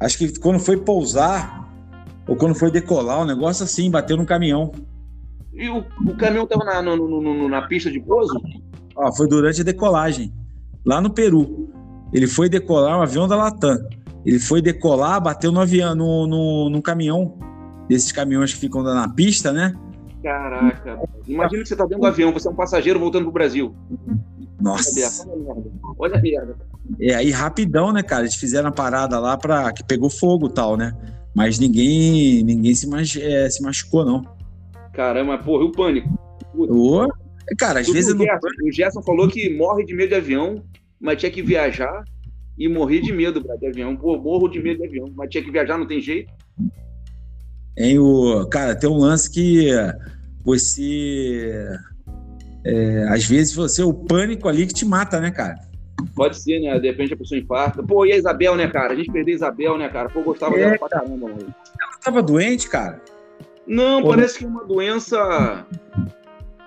Speaker 2: Acho que quando foi pousar, ou quando foi decolar, o um negócio assim, bateu no caminhão.
Speaker 3: E o, o caminhão tava na, no, no, na pista de pouso?
Speaker 2: Ah, foi durante a decolagem, lá no Peru. Ele foi decolar um avião da Latam. Ele foi decolar, bateu no avião, no, no, no caminhão, desses caminhões que ficam na pista, né?
Speaker 3: Caraca. Imagina que você tá dentro do avião, você é um passageiro voltando pro Brasil.
Speaker 2: Nossa. Olha a merda. Olha a merda. É, aí rapidão, né, cara? Eles fizeram a parada lá para que pegou fogo e tal, né? Mas ninguém ninguém se, mach, é, se machucou, não.
Speaker 3: Caramba, porra, e o pânico?
Speaker 2: Ô, cara, às vezes...
Speaker 3: O Gerson, o Gerson falou que morre de medo de avião mas tinha que viajar e morrer de medo de avião. Pô, morro de medo de avião, mas tinha que viajar, não tem jeito.
Speaker 2: Em o, cara, tem um lance que você. É, às vezes você, o pânico ali que te mata, né, cara?
Speaker 3: Pode ser, né? De repente a pessoa infarta. Pô, e a Isabel, né, cara? A gente perdeu a Isabel, né, cara? Pô, gostava é, dela pra caramba, mano.
Speaker 2: Ela tava doente, cara?
Speaker 3: Não, Pô, parece que é uma doença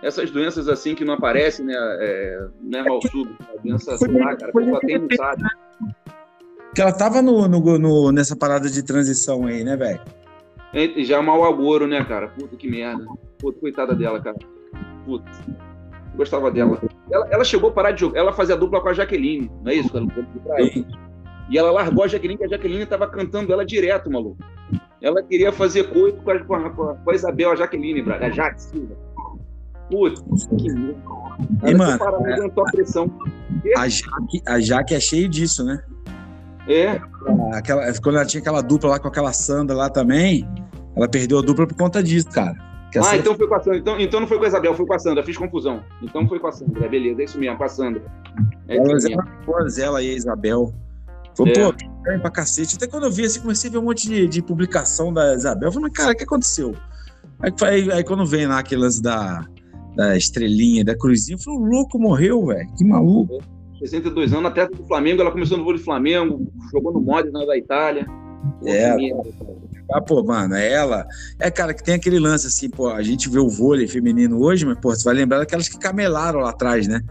Speaker 3: essas doenças assim que não aparecem, né? É, não é mal súbito, a doença, sei lá, cara, a pessoa tem não sabe.
Speaker 2: Que ela tava no, no, no, nessa parada de transição aí, né, velho?
Speaker 3: Já mal agouro, né, cara? Puta que merda. Puta, coitada dela, cara. Puta. Gostava dela. Ela, ela chegou a parar de jogar. Ela fazia dupla com a Jaqueline, não é isso? Ela, e ela largou a Jaqueline, que a Jaqueline tava cantando ela direto, maluco. Ela queria fazer coito com a, com a, com a Isabel, a Jaqueline, Braga, a Jaque Silva. Putz, que merda.
Speaker 2: E, mano, é, a, pressão. A Jaque, a Jaque é cheio disso, né?
Speaker 3: É.
Speaker 2: Aquela, quando ela tinha aquela dupla lá com aquela Sandra lá também, ela perdeu a dupla por conta disso, cara.
Speaker 3: ah, então foi com a Sandra. Então, então não foi com a Isabel, foi com a Sandra. Fiz confusão. Então foi com a Sandra. É beleza, é isso mesmo, com a Sandra.
Speaker 2: É elas eram ela e a Isabel. Foi, é. pô, pra cacete. Até quando eu vi assim, comecei a ver um monte de, de publicação da Isabel. Eu falei, cara, o que aconteceu? Aí, aí, aí quando vem lá aquelas da, da estrelinha, da cruzinha, eu falei, o louco morreu, velho. Que maluco.
Speaker 3: 62 anos, atleta do Flamengo, ela começou no vôlei do Flamengo, jogou no Modena da Itália.
Speaker 2: É, ah, pô, mano, é ela. É, cara, que tem aquele lance assim, pô, a gente vê o vôlei feminino hoje, mas, pô, você vai lembrar daquelas que camelaram lá atrás, né?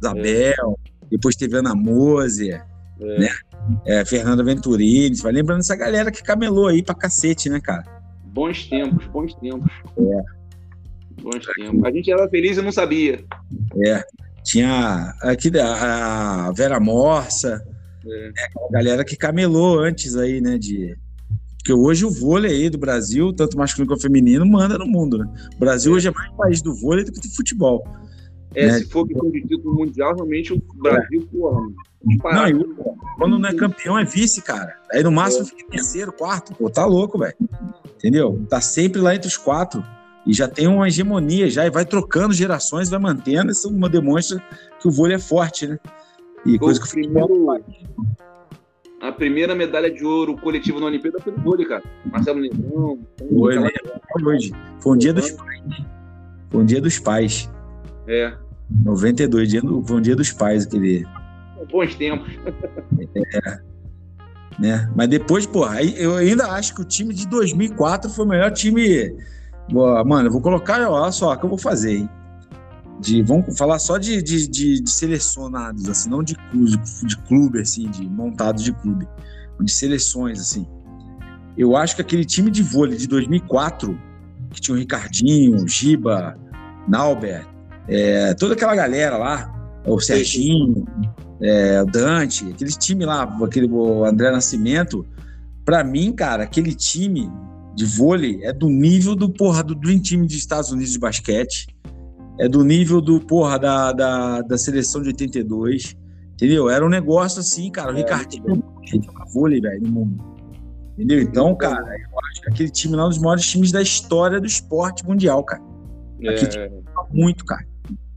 Speaker 2: Isabel, é. depois teve Ana Moser, é. É, Fernanda Venturini, vai lembrando dessa galera que camelou aí pra cacete, né, cara?
Speaker 3: Bons tempos, bons tempos. É. Bons tempos. A gente era feliz e não sabia.
Speaker 2: É. Tinha aqui a Vera Morsa, é. Né, a galera que camelou antes aí, né? De... Porque hoje o vôlei aí do Brasil, tanto masculino quanto feminino, manda no mundo, né? O Brasil é. hoje é mais país do vôlei do que do futebol.
Speaker 3: É, né? se for questão de título mundial, realmente o Brasil, é. porra,
Speaker 2: não, e, quando não é campeão, é vice, cara. Aí no máximo fica terceiro, quarto. Pô, tá louco, velho. Entendeu? Tá sempre lá entre os quatro e já tem uma hegemonia já e vai trocando gerações, vai mantendo, isso uma demonstra que o vôlei é forte, né?
Speaker 3: E coisa que o primeiro, a primeira medalha de ouro coletiva na Olimpíada foi no vôlei, cara. Marcelo Negrão.
Speaker 2: Foi, né? Hoje. Foi um dia dos pais. Foi um dia dos pais.
Speaker 3: É.
Speaker 2: 92, dia do, foi um dia dos pais aquele.
Speaker 3: Bons tempos.
Speaker 2: É. Né? Mas depois, porra, eu ainda acho que o time de 2004 foi o melhor time Mano, eu vou colocar, olha só, o que eu vou fazer, hein? De, vamos falar só de, de, de, de selecionados, assim, não de clube, de clube, assim, de montados de clube, de seleções, assim. Eu acho que aquele time de vôlei de 2004, que tinha o Ricardinho, o Giba, Nauber, é, toda aquela galera lá, o Serginho, é, o Dante, aquele time lá, aquele o André Nascimento, para mim, cara, aquele time de vôlei é do nível do porra do Dream Team dos Estados Unidos de basquete, é do nível do porra da, da, da seleção de 82, entendeu? Era um negócio assim, cara. O é, Ricardinho joga vôlei, velho, no mundo. Entendeu? Então, cara, eu acho que aquele time lá é um dos maiores times da história do esporte mundial, cara. Aquele é. time muito, cara.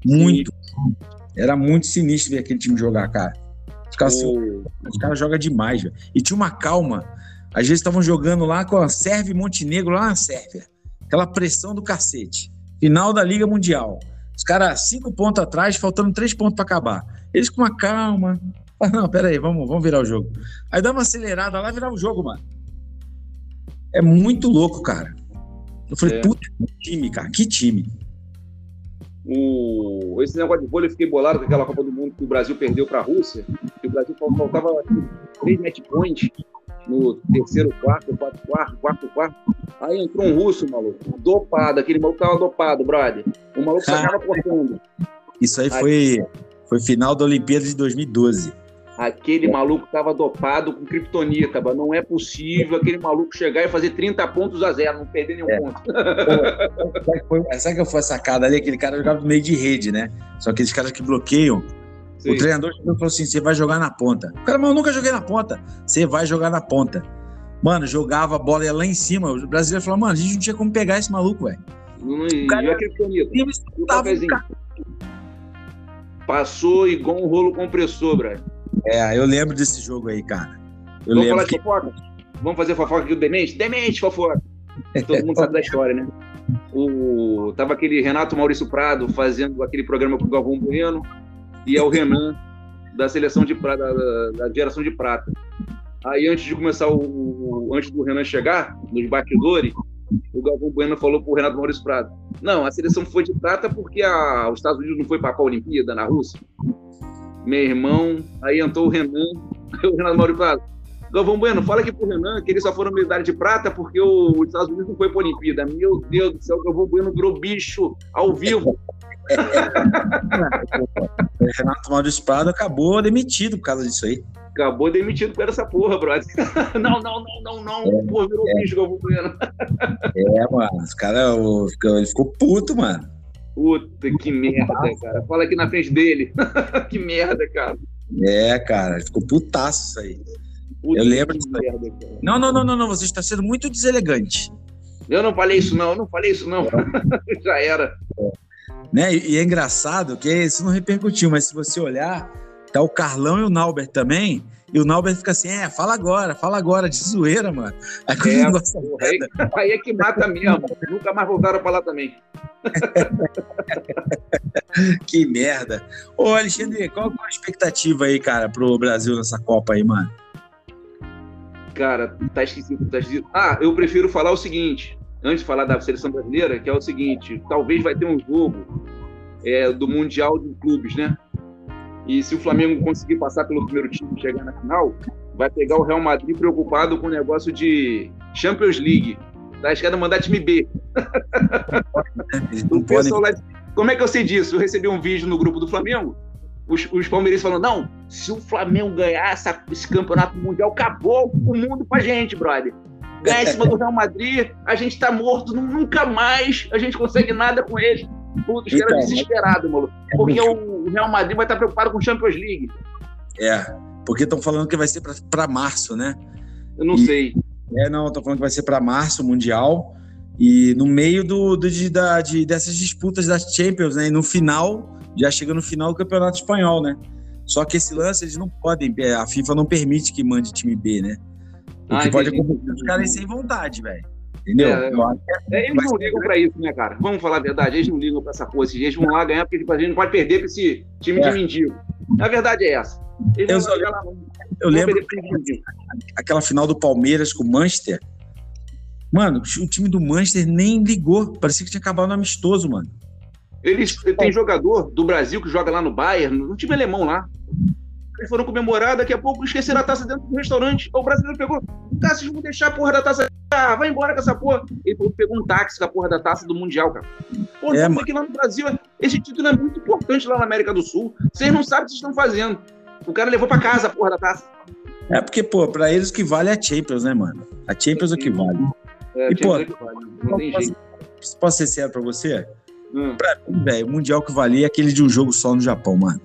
Speaker 2: Muito. Sim. Era muito sinistro ver aquele time jogar, cara. Os caras, oh. os caras jogam demais, velho. E tinha uma calma às vezes estavam jogando lá com a Sérvia e Montenegro, lá na Sérvia. Aquela pressão do cacete. Final da Liga Mundial. Os caras cinco pontos atrás, faltando três pontos para acabar. Eles com uma calma. Ah, não, pera aí, vamos, vamos virar o jogo. Aí dá uma acelerada lá, virar o jogo, mano. É muito louco, cara. Eu falei, é. puta, que time, cara, que time.
Speaker 3: O... Esse negócio de vôlei, eu fiquei bolado com aquela Copa do Mundo que o Brasil perdeu para a Rússia. Que o Brasil faltava três match points no terceiro quarto, quarto quarto, quarto quarto. Aí entrou um russo, maluco, dopado, aquele maluco tava dopado, brother. O maluco só tava cortando.
Speaker 2: Isso aí, aí foi, foi final da Olimpíada de 2012.
Speaker 3: Aquele maluco tava dopado com criptonita, não é possível aquele maluco chegar e fazer 30 pontos a zero, não perder nenhum é. ponto.
Speaker 2: Pô, sabe que foi a sacada ali? Aquele cara jogava no meio de rede, né? Só aqueles caras que bloqueiam Sim. O treinador falou assim: você vai jogar na ponta. O cara, mas eu nunca joguei na ponta. Você vai jogar na ponta. Mano, jogava a bola lá em cima. O brasileiro falou: mano, a gente não tinha como pegar esse maluco, velho.
Speaker 3: E cara, aquele Passou igual um rolo compressor, velho.
Speaker 2: É, eu lembro desse jogo aí, cara. Eu
Speaker 3: Vamos
Speaker 2: lembro
Speaker 3: falar de que... fofoca? Vamos fazer fofoca aqui do Demente? Demente, fofoca. Todo mundo sabe da história, né? O... Tava aquele Renato Maurício Prado fazendo aquele programa com o Galvão Bueno e é o Renan da seleção de prata, da, da geração de prata. Aí antes de começar o, antes do Renan chegar nos batidores, o Galvão Bueno falou pro Renato Maurício Prado: Não, a seleção foi de prata porque a, os Estados Unidos não foi para a Olimpíada na Rússia. Meu irmão, aí entrou o Renan, o Renan Mauro falou, Galvão Bueno, fala aqui pro Renan que eles só foram medalha de prata porque o, os Estados Unidos não foi para a Olimpíada. Meu Deus do céu, o Galvão Bueno virou bicho ao vivo.
Speaker 2: o Renato Maurício Prado acabou demitido por causa disso aí.
Speaker 3: Acabou demitido por essa porra, brother. não, não, não, não, não. É, porra, virou é. bicho, Galvão Bueno.
Speaker 2: é, mano, os caras, ele ficou puto, mano.
Speaker 3: Puta, que merda, cara. Fala aqui na frente dele. que merda, cara.
Speaker 2: É, cara, ficou putaço isso aí. Puta, eu lembro disso aí. Merda, não, não, não, não, não, você está sendo muito deselegante.
Speaker 3: Eu não falei isso, não, eu não falei isso, não. Já era.
Speaker 2: É. Né? E, e é engraçado que isso não repercutiu, mas se você olhar, tá o Carlão e o Nauber também, e o Nauber fica assim, é, fala agora, fala agora, de zoeira, mano.
Speaker 3: Aí, é, aí, aí, é que mata mesmo. Nunca mais voltaram a falar também.
Speaker 2: que merda. Ô, Alexandre, qual é a expectativa aí, cara, pro Brasil nessa Copa aí, mano?
Speaker 3: Cara, tá esquisito, tá esquisito. Ah, eu prefiro falar o seguinte antes de falar da seleção brasileira, que é o seguinte: talvez vai ter um jogo é, do Mundial de Clubes, né? E se o Flamengo conseguir passar pelo primeiro time e chegar na final, vai pegar o Real Madrid preocupado com o negócio de Champions League. Tá escada mandar time B. o pessoal lá... Como é que eu sei disso? Eu recebi um vídeo no grupo do Flamengo. Os, os palmeirenses falando: não, se o Flamengo ganhar essa, esse campeonato mundial, acabou o mundo pra gente, brother ganhar em cima do Real Madrid, a gente tá morto, nunca mais a gente consegue nada com eles. Puta, os então, caras desesperados, maluco. É porque o Real Madrid vai estar preocupado com o Champions League.
Speaker 2: É, porque estão falando que vai ser para março, né?
Speaker 3: Eu não e, sei.
Speaker 2: É, não, estão falando que vai ser para março o Mundial. E no meio do, do de, da, de, dessas disputas das Champions, né? E no final, já chega no final do Campeonato Espanhol, né? Só que esse lance eles não podem, é, a FIFA não permite que mande time B, né? O ah, que pode acontecer os caras sem vontade, velho. Entendeu? É,
Speaker 3: é, eles não ligam pra isso, né, cara? Vamos falar a verdade, eles não ligam pra essa porra. Eles vão lá ganhar porque tipo, a gente não pode perder pra esse time é. de mendigo. A verdade é essa.
Speaker 2: Eles eu, lá, eu lembro aquela final do Palmeiras com o Manchester. Mano, o time do Manchester nem ligou. Parecia que tinha acabado no amistoso, mano.
Speaker 3: Eles tem jogador do Brasil que joga lá no Bayern, no time alemão lá. Eles foram comemorar, daqui a pouco esqueceram a taça dentro do restaurante. O brasileiro pegou, cara, vocês vão deixar a porra da taça. Ah, vai embora com essa porra. Ele pegou um táxi com a porra da taça do Mundial, cara. Pô, é, aqui lá no Brasil, esse título é muito importante lá na América do Sul. Vocês não sabem o que vocês estão fazendo. O cara levou pra casa a porra da taça.
Speaker 2: É porque, pô, pra eles o que vale é a Champions, né, mano? A Champions é o que vale. É, e, pô, é vale. não tem jeito. Posso ser sério pra você? Hum. Pra mim, velho, o Mundial que valia é aquele de um jogo só no Japão, mano.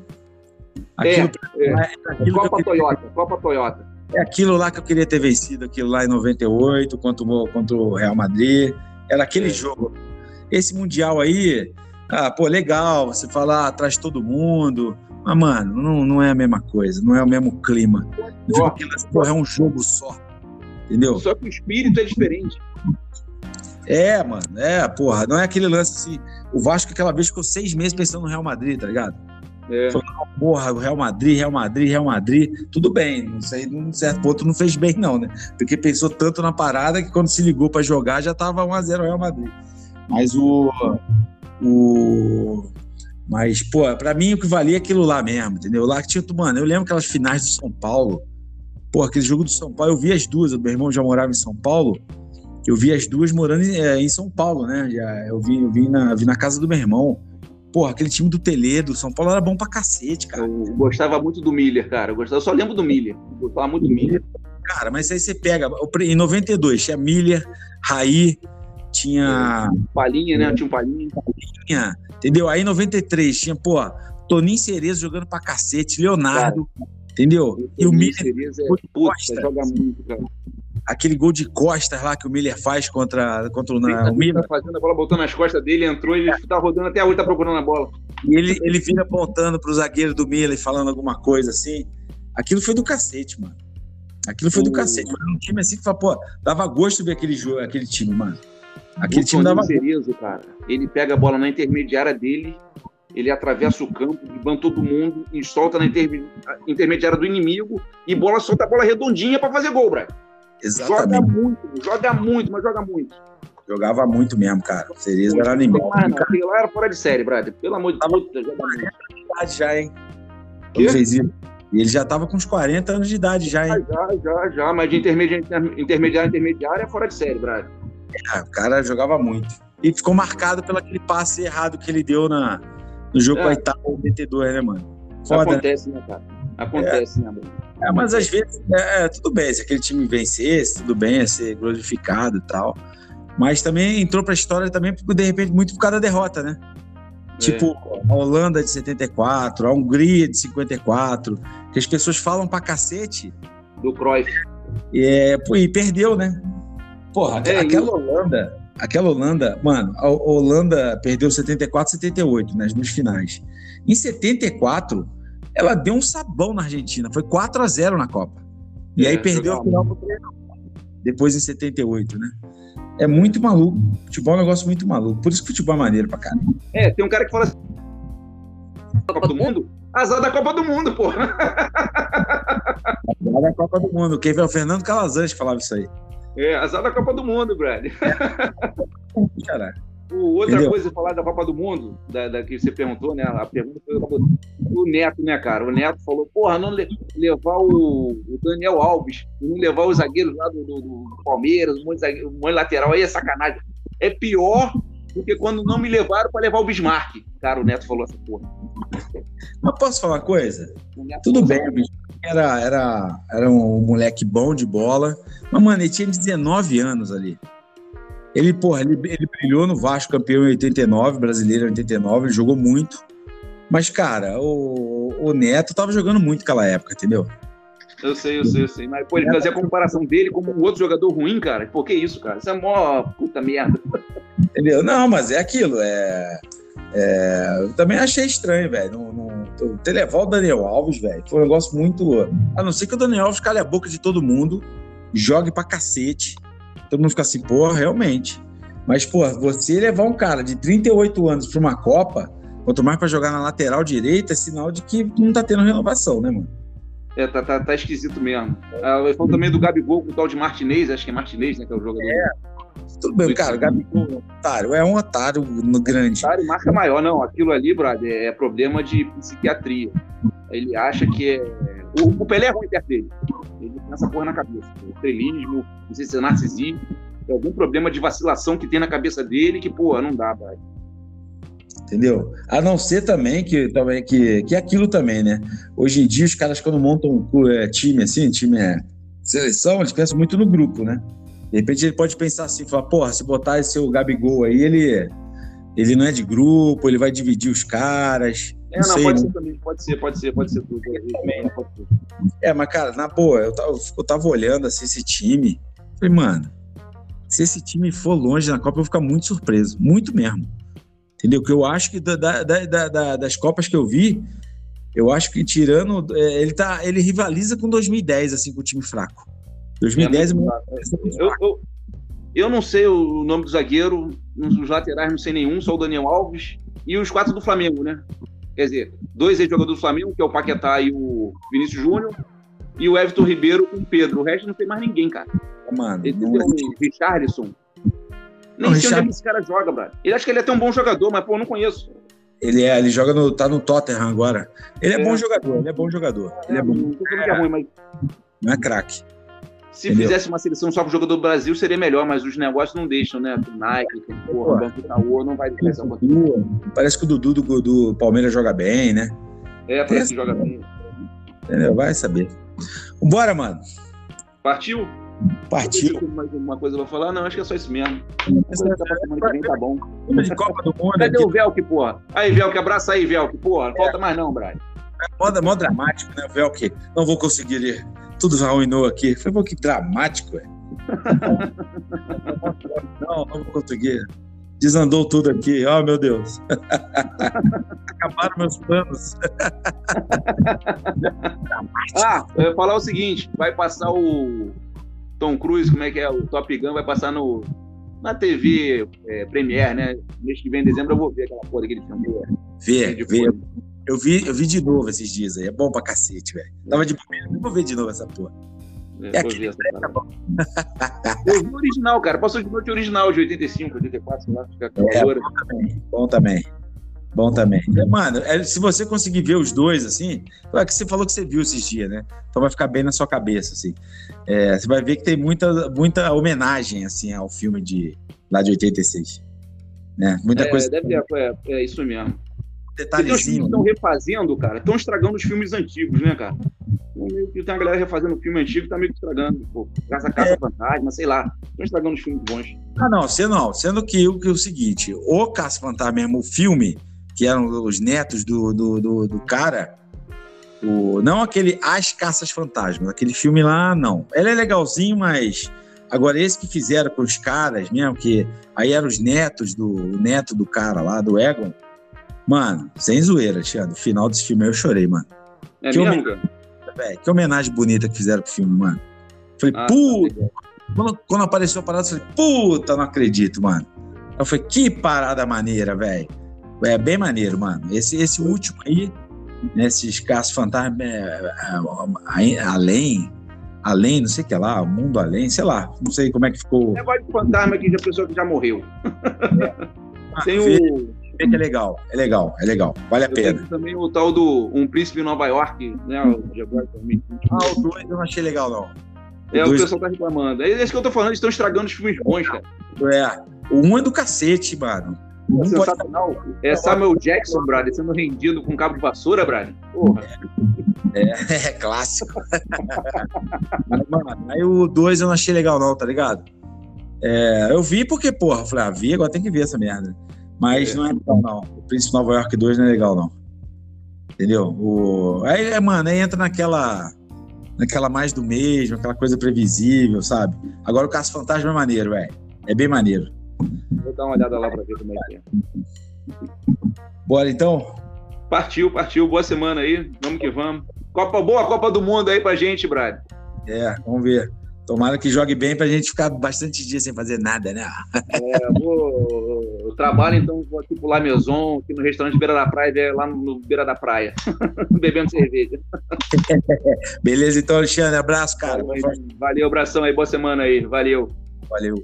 Speaker 3: Aquilo, é, é. é Copa queria, Toyota, Copa Toyota.
Speaker 2: É aquilo lá que eu queria ter vencido, aquilo lá em 98, contra o, contra o Real Madrid. Era aquele é. jogo. Esse Mundial aí, ah, pô, legal, você falar atrás de todo mundo. Mas, mano, não, não é a mesma coisa, não é o mesmo clima. Aquilo, porra, é um jogo só. Entendeu?
Speaker 3: Só que o espírito é diferente.
Speaker 2: É, mano, é, porra, não é aquele lance assim. O Vasco aquela vez ficou seis meses pensando no Real Madrid, tá ligado? É. Falou, porra, Real Madrid, Real Madrid, Real Madrid. Tudo bem, isso aí, num certo ponto, não fez bem, não, né? Porque pensou tanto na parada que quando se ligou para jogar já tava 1x0 o Real Madrid. Mas o. o mas, pô, pra mim o que valia é aquilo lá mesmo, entendeu? Lá que tinha, mano, eu lembro aquelas finais do São Paulo. Pô, aquele jogo do São Paulo, eu vi as duas, meu irmão já morava em São Paulo. Eu vi as duas morando em, é, em São Paulo, né? Já, eu vi, eu vi, na, vi na casa do meu irmão. Porra, aquele time do Teledo, São Paulo era bom pra cacete, cara.
Speaker 3: Eu gostava muito do Miller, cara. Eu, gostava, eu só lembro do Miller. Eu gostava muito do Miller.
Speaker 2: Cara, mas aí você pega. Em 92 tinha Miller, Raí, tinha.
Speaker 3: Palinha, né? Tinha um Palinha.
Speaker 2: Palinha, entendeu? Aí em 93 tinha, pô, Toninho Cerezo jogando pra cacete, Leonardo, cara, entendeu?
Speaker 3: E o Miller. Cerezo é, puta, joga muito, cara
Speaker 2: aquele gol de costas lá que o Miller faz contra, contra o, na, o Miller.
Speaker 3: Tá fazendo a bola botando nas costas dele, entrou e ele tá rodando até hoje, tá procurando a bola.
Speaker 2: E ele, ele vira apontando pro zagueiro do Miller falando alguma coisa assim. Aquilo foi do cacete, mano. Aquilo foi do cacete. Mano. Um time assim que fala, pô, dava gosto ver aquele jogo, aquele time, mano. Aquele o time dava
Speaker 3: Cerezo, cara, ele pega a bola na intermediária dele, ele atravessa o campo, levanta todo mundo e solta na intermediária do inimigo e bola solta a bola redondinha para fazer gol, Brian. Exatamente. Joga muito, joga muito, mas joga muito.
Speaker 2: Jogava muito mesmo, cara. Cerezo era animal.
Speaker 3: Aquilo lá era fora de série, brother. Pelo amor de Deus.
Speaker 2: idade já, hein? Quando fez isso. E ele já tava com uns 40 anos de idade já, hein?
Speaker 3: Já, já, já. Mas de intermediário, intermediário, intermediário é fora de série, brother.
Speaker 2: É, o cara jogava muito. E ficou marcado pelo aquele passe errado que ele deu na, no jogo é. com a Itália 82, né, mano?
Speaker 3: Foda, Acontece, né, cara? Acontece, é. né, mano?
Speaker 2: É, mas às vezes, é, tudo bem, se aquele time vencesse, tudo bem, ia ser glorificado e tal. Mas também entrou pra história também, de repente, muito por causa da derrota, né? É. Tipo, a Holanda de 74, a Hungria de 54, que as pessoas falam pra cacete.
Speaker 3: Do Cruyff.
Speaker 2: E, é, e perdeu, né? Porra, é, aquela Holanda, aquela Holanda, mano, a Holanda perdeu 74, 78 nas duas finais. Em 74, ela deu um sabão na Argentina, foi 4 a 0 na Copa. E é, aí perdeu a final Depois em 78, né? É muito maluco. Futebol é um negócio muito maluco. Por isso que futebol é maneiro pra caramba.
Speaker 3: É, tem um cara que fala assim. Copa do Mundo? Azar da Copa do Mundo, pô. Azar
Speaker 2: da Copa do Mundo. Quem vê o Fernando Calazans que falava isso aí.
Speaker 3: É, azar da Copa do Mundo, Brad. Caralho. outra Entendeu? coisa, falar da Copa do Mundo, da, da, que você perguntou, né? A pergunta foi do Neto, né, cara? O Neto falou, porra, não levar o, o Daniel Alves, não levar os zagueiros lá do, do, do Palmeiras, um monte, um monte lateral, aí é sacanagem. É pior do que quando não me levaram para levar o Bismarck. Cara, o Neto falou essa porra.
Speaker 2: Mas posso falar uma coisa? Tudo bem, o Bismarck era, era, era um moleque bom de bola, mas, mano, ele tinha 19 anos ali. Ele, porra, ele, ele brilhou no Vasco, campeão em 89, brasileiro em 89, ele jogou muito. Mas, cara, o, o Neto tava jogando muito naquela época, entendeu?
Speaker 3: Eu sei, eu sei, eu sei. Mas, pô, ele fazia a comparação dele como um outro jogador ruim, cara. Pô, que isso, cara? Isso é mó puta merda.
Speaker 2: Entendeu? Não, mas é aquilo, é. é... Eu também achei estranho, velho. Não, não... Ter levar o Daniel Alves, velho, foi um negócio muito. A não ser que o Daniel Alves cale a boca de todo mundo, jogue pra cacete. Todo mundo fica assim, porra, realmente. Mas, pô, você levar um cara de 38 anos pra uma Copa, quanto mais pra jogar na lateral direita, é sinal de que não tá tendo renovação, né, mano?
Speaker 3: É, tá, tá, tá esquisito mesmo. Ah, eu falo também do Gabigol com o tal de Martinez, acho que é Martinez, né, que é o jogador. É.
Speaker 2: Tudo bem, cara, o Gabigol é um otário, é um otário no grande.
Speaker 3: Otário marca maior, não. Aquilo ali, brother, é problema de psiquiatria. Ele acha que é. O, o Pelé é ruim perto dele. Ele tem essa porra na cabeça. O trelismo, não sei se é narcisismo, é algum problema de vacilação que tem na cabeça dele que, pô, não dá, brother
Speaker 2: entendeu? A não ser também que também que, que é aquilo também, né? Hoje em dia os caras quando montam um é, time assim, time é seleção, eles pensam muito no grupo, né? De repente ele pode pensar assim, falar, porra, se botar esse o Gabigol aí, ele ele não é de grupo, ele vai dividir os caras.
Speaker 3: É, não, sei, pode né? ser também, pode ser, pode ser, pode ser tudo. Também,
Speaker 2: pode ser. É, mas cara, na boa, eu tava, eu tava olhando assim esse time, falei, mano, se esse time for longe na Copa, eu vou ficar muito surpreso, muito mesmo. Entendeu? Que eu acho que da, da, da, das Copas que eu vi, eu acho que tirando. É, ele, tá, ele rivaliza com 2010, assim, com o time fraco. 2010 é muito,
Speaker 3: é eu, eu, eu, não sei o nome do zagueiro, nos laterais não sei nenhum, só o Daniel Alves e os quatro do Flamengo, né? Quer dizer, dois ex-jogadores do Flamengo, que é o Paquetá e o Vinícius Júnior, e o Everton Ribeiro com o Pedro. O resto não tem mais ninguém, cara.
Speaker 2: Mano,
Speaker 3: ele tem o Richarlison, nem não, sei Richard... onde é esse cara joga, brother. Ele acha que ele é tão bom jogador, mas, pô, eu não conheço.
Speaker 2: Ele é, ele joga no, tá no Tottenham agora. Ele é, é. bom jogador, ele é bom jogador. Ele é bom. Não é ruim, mas. Não é craque.
Speaker 3: Se Entendeu? fizesse uma seleção só com o jogador do Brasil, seria melhor, mas os negócios não deixam, né? Do Nike, porra, Banco Itaú, não vai deixar
Speaker 2: Parece que o Dudu do, do Palmeiras joga bem, né?
Speaker 3: É, parece que joga bem.
Speaker 2: Entendeu? Vai saber. Vambora, mano.
Speaker 3: Partiu?
Speaker 2: Partiu.
Speaker 3: Mais uma coisa pra falar? Não, acho que é só isso mesmo. Essa tá pra semana que vem, tá bom.
Speaker 2: De Copa do Mundo.
Speaker 3: Cadê aqui? o Velk, porra? Aí, Velk, abraça aí, Velk, porra. Não falta mais não, Brian.
Speaker 2: É moda, mó dramático, né, Velk? Não vou conseguir ler. Tudo arruinou aqui. Foi um pouquinho dramático, velho. não, não vou conseguir. Desandou tudo aqui. Oh, meu Deus. Acabaram meus planos.
Speaker 3: ah, eu ia falar o seguinte: vai passar o Tom Cruise, como é que é? O Top Gun vai passar no, na TV é, Premiere, né? Mês que vem, em dezembro, eu vou ver aquela porra daquele filme.
Speaker 2: Ver, ver. Eu vi, eu vi de novo esses dias aí. É bom pra cacete, velho. Tava de bobeira. Eu vou ver de novo essa porra.
Speaker 3: É, é ver essa Eu vi o original, cara. Passou de noite original de 85, 84, sei lá.
Speaker 2: É, bom também. Bom também. Bom também. Mano, é, se você conseguir ver os dois, assim, é que você falou que você viu esses dias, né? Então vai ficar bem na sua cabeça, assim. É, você vai ver que tem muita, muita homenagem, assim, ao filme de lá de 86. Né? Muita
Speaker 3: é,
Speaker 2: coisa.
Speaker 3: Deve ter, é, é isso mesmo. Detalhezinho. estão refazendo, cara, estão estragando os filmes antigos, né, cara? Então, tem uma galera refazendo filme antigo, tá meio que estragando, pô. Caça Caça é. Fantasma, sei lá. Estão estragando os filmes bons.
Speaker 2: Ah, não, sendo, não. Sendo que, que o seguinte, o Caça Fantasma mesmo, o filme, que eram os netos do, do, do, do cara, o, não aquele As Caças Fantasmas, aquele filme lá, não. Ele é legalzinho, mas. Agora, esse que fizeram com os caras mesmo, que aí eram os netos do neto do cara lá, do Egon. Mano, sem zoeira, Tiago. No final desse filme eu chorei, mano.
Speaker 3: É que, mesmo, homenagem,
Speaker 2: véio, que homenagem bonita que fizeram pro filme, mano. Falei, ah, puta. Quando, quando, apareceu a parada, eu falei, puta, não acredito, mano. Eu falei, que parada maneira, velho. É bem maneiro, mano. Esse, esse último aí, nesses casos fantasmas, é, é, além, além, não sei o que lá, mundo além, sei lá, não sei como é que ficou.
Speaker 3: Negócio de fantasma aqui de pessoa que já morreu.
Speaker 2: É. Tem o. É legal, é legal, é legal, vale a eu pena.
Speaker 3: Também o tal do Um Príncipe em Nova York, né? O
Speaker 2: ah, o 2 eu não achei legal, não.
Speaker 3: O é, dois... o pessoal tá reclamando. É isso que eu tô falando, eles estão estragando os filmes bons, cara.
Speaker 2: É, o 1 um é do cacete, mano.
Speaker 3: É sensacional. É Samuel Jackson, brother, sendo rendido com cabo de vassoura, brother. Porra.
Speaker 2: É, é clássico. Mano, aí o 2 eu não achei legal, não, tá ligado? É, eu vi porque, porra, falei, ah, vi, agora tem que ver essa merda. Mas é. não é legal, não. O Príncipe Nova York 2 não é legal, não. Entendeu? O... Aí, é, mano, aí entra naquela. Naquela mais do mesmo, aquela coisa previsível, sabe? Agora o Caso Fantasma é maneiro, velho. É bem maneiro.
Speaker 3: Vou dar uma olhada lá pra ver como é que é.
Speaker 2: Bora então?
Speaker 3: Partiu, partiu. Boa semana aí. Vamos que vamos. Copa boa, Copa do Mundo aí pra gente, Brad.
Speaker 2: É, vamos ver. Tomara que jogue bem pra gente ficar bastante dias sem fazer nada, né?
Speaker 3: É, vou, eu trabalho, então vou aqui pular Maison, aqui no restaurante Beira da Praia, lá no Beira da Praia, bebendo cerveja.
Speaker 2: Beleza, então, Alexandre, abraço, cara.
Speaker 3: Valeu, abração aí, boa semana aí, valeu.
Speaker 2: Valeu.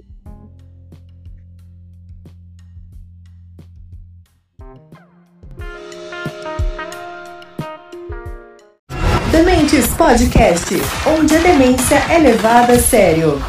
Speaker 1: Dementes Podcast, onde a demência é levada a sério.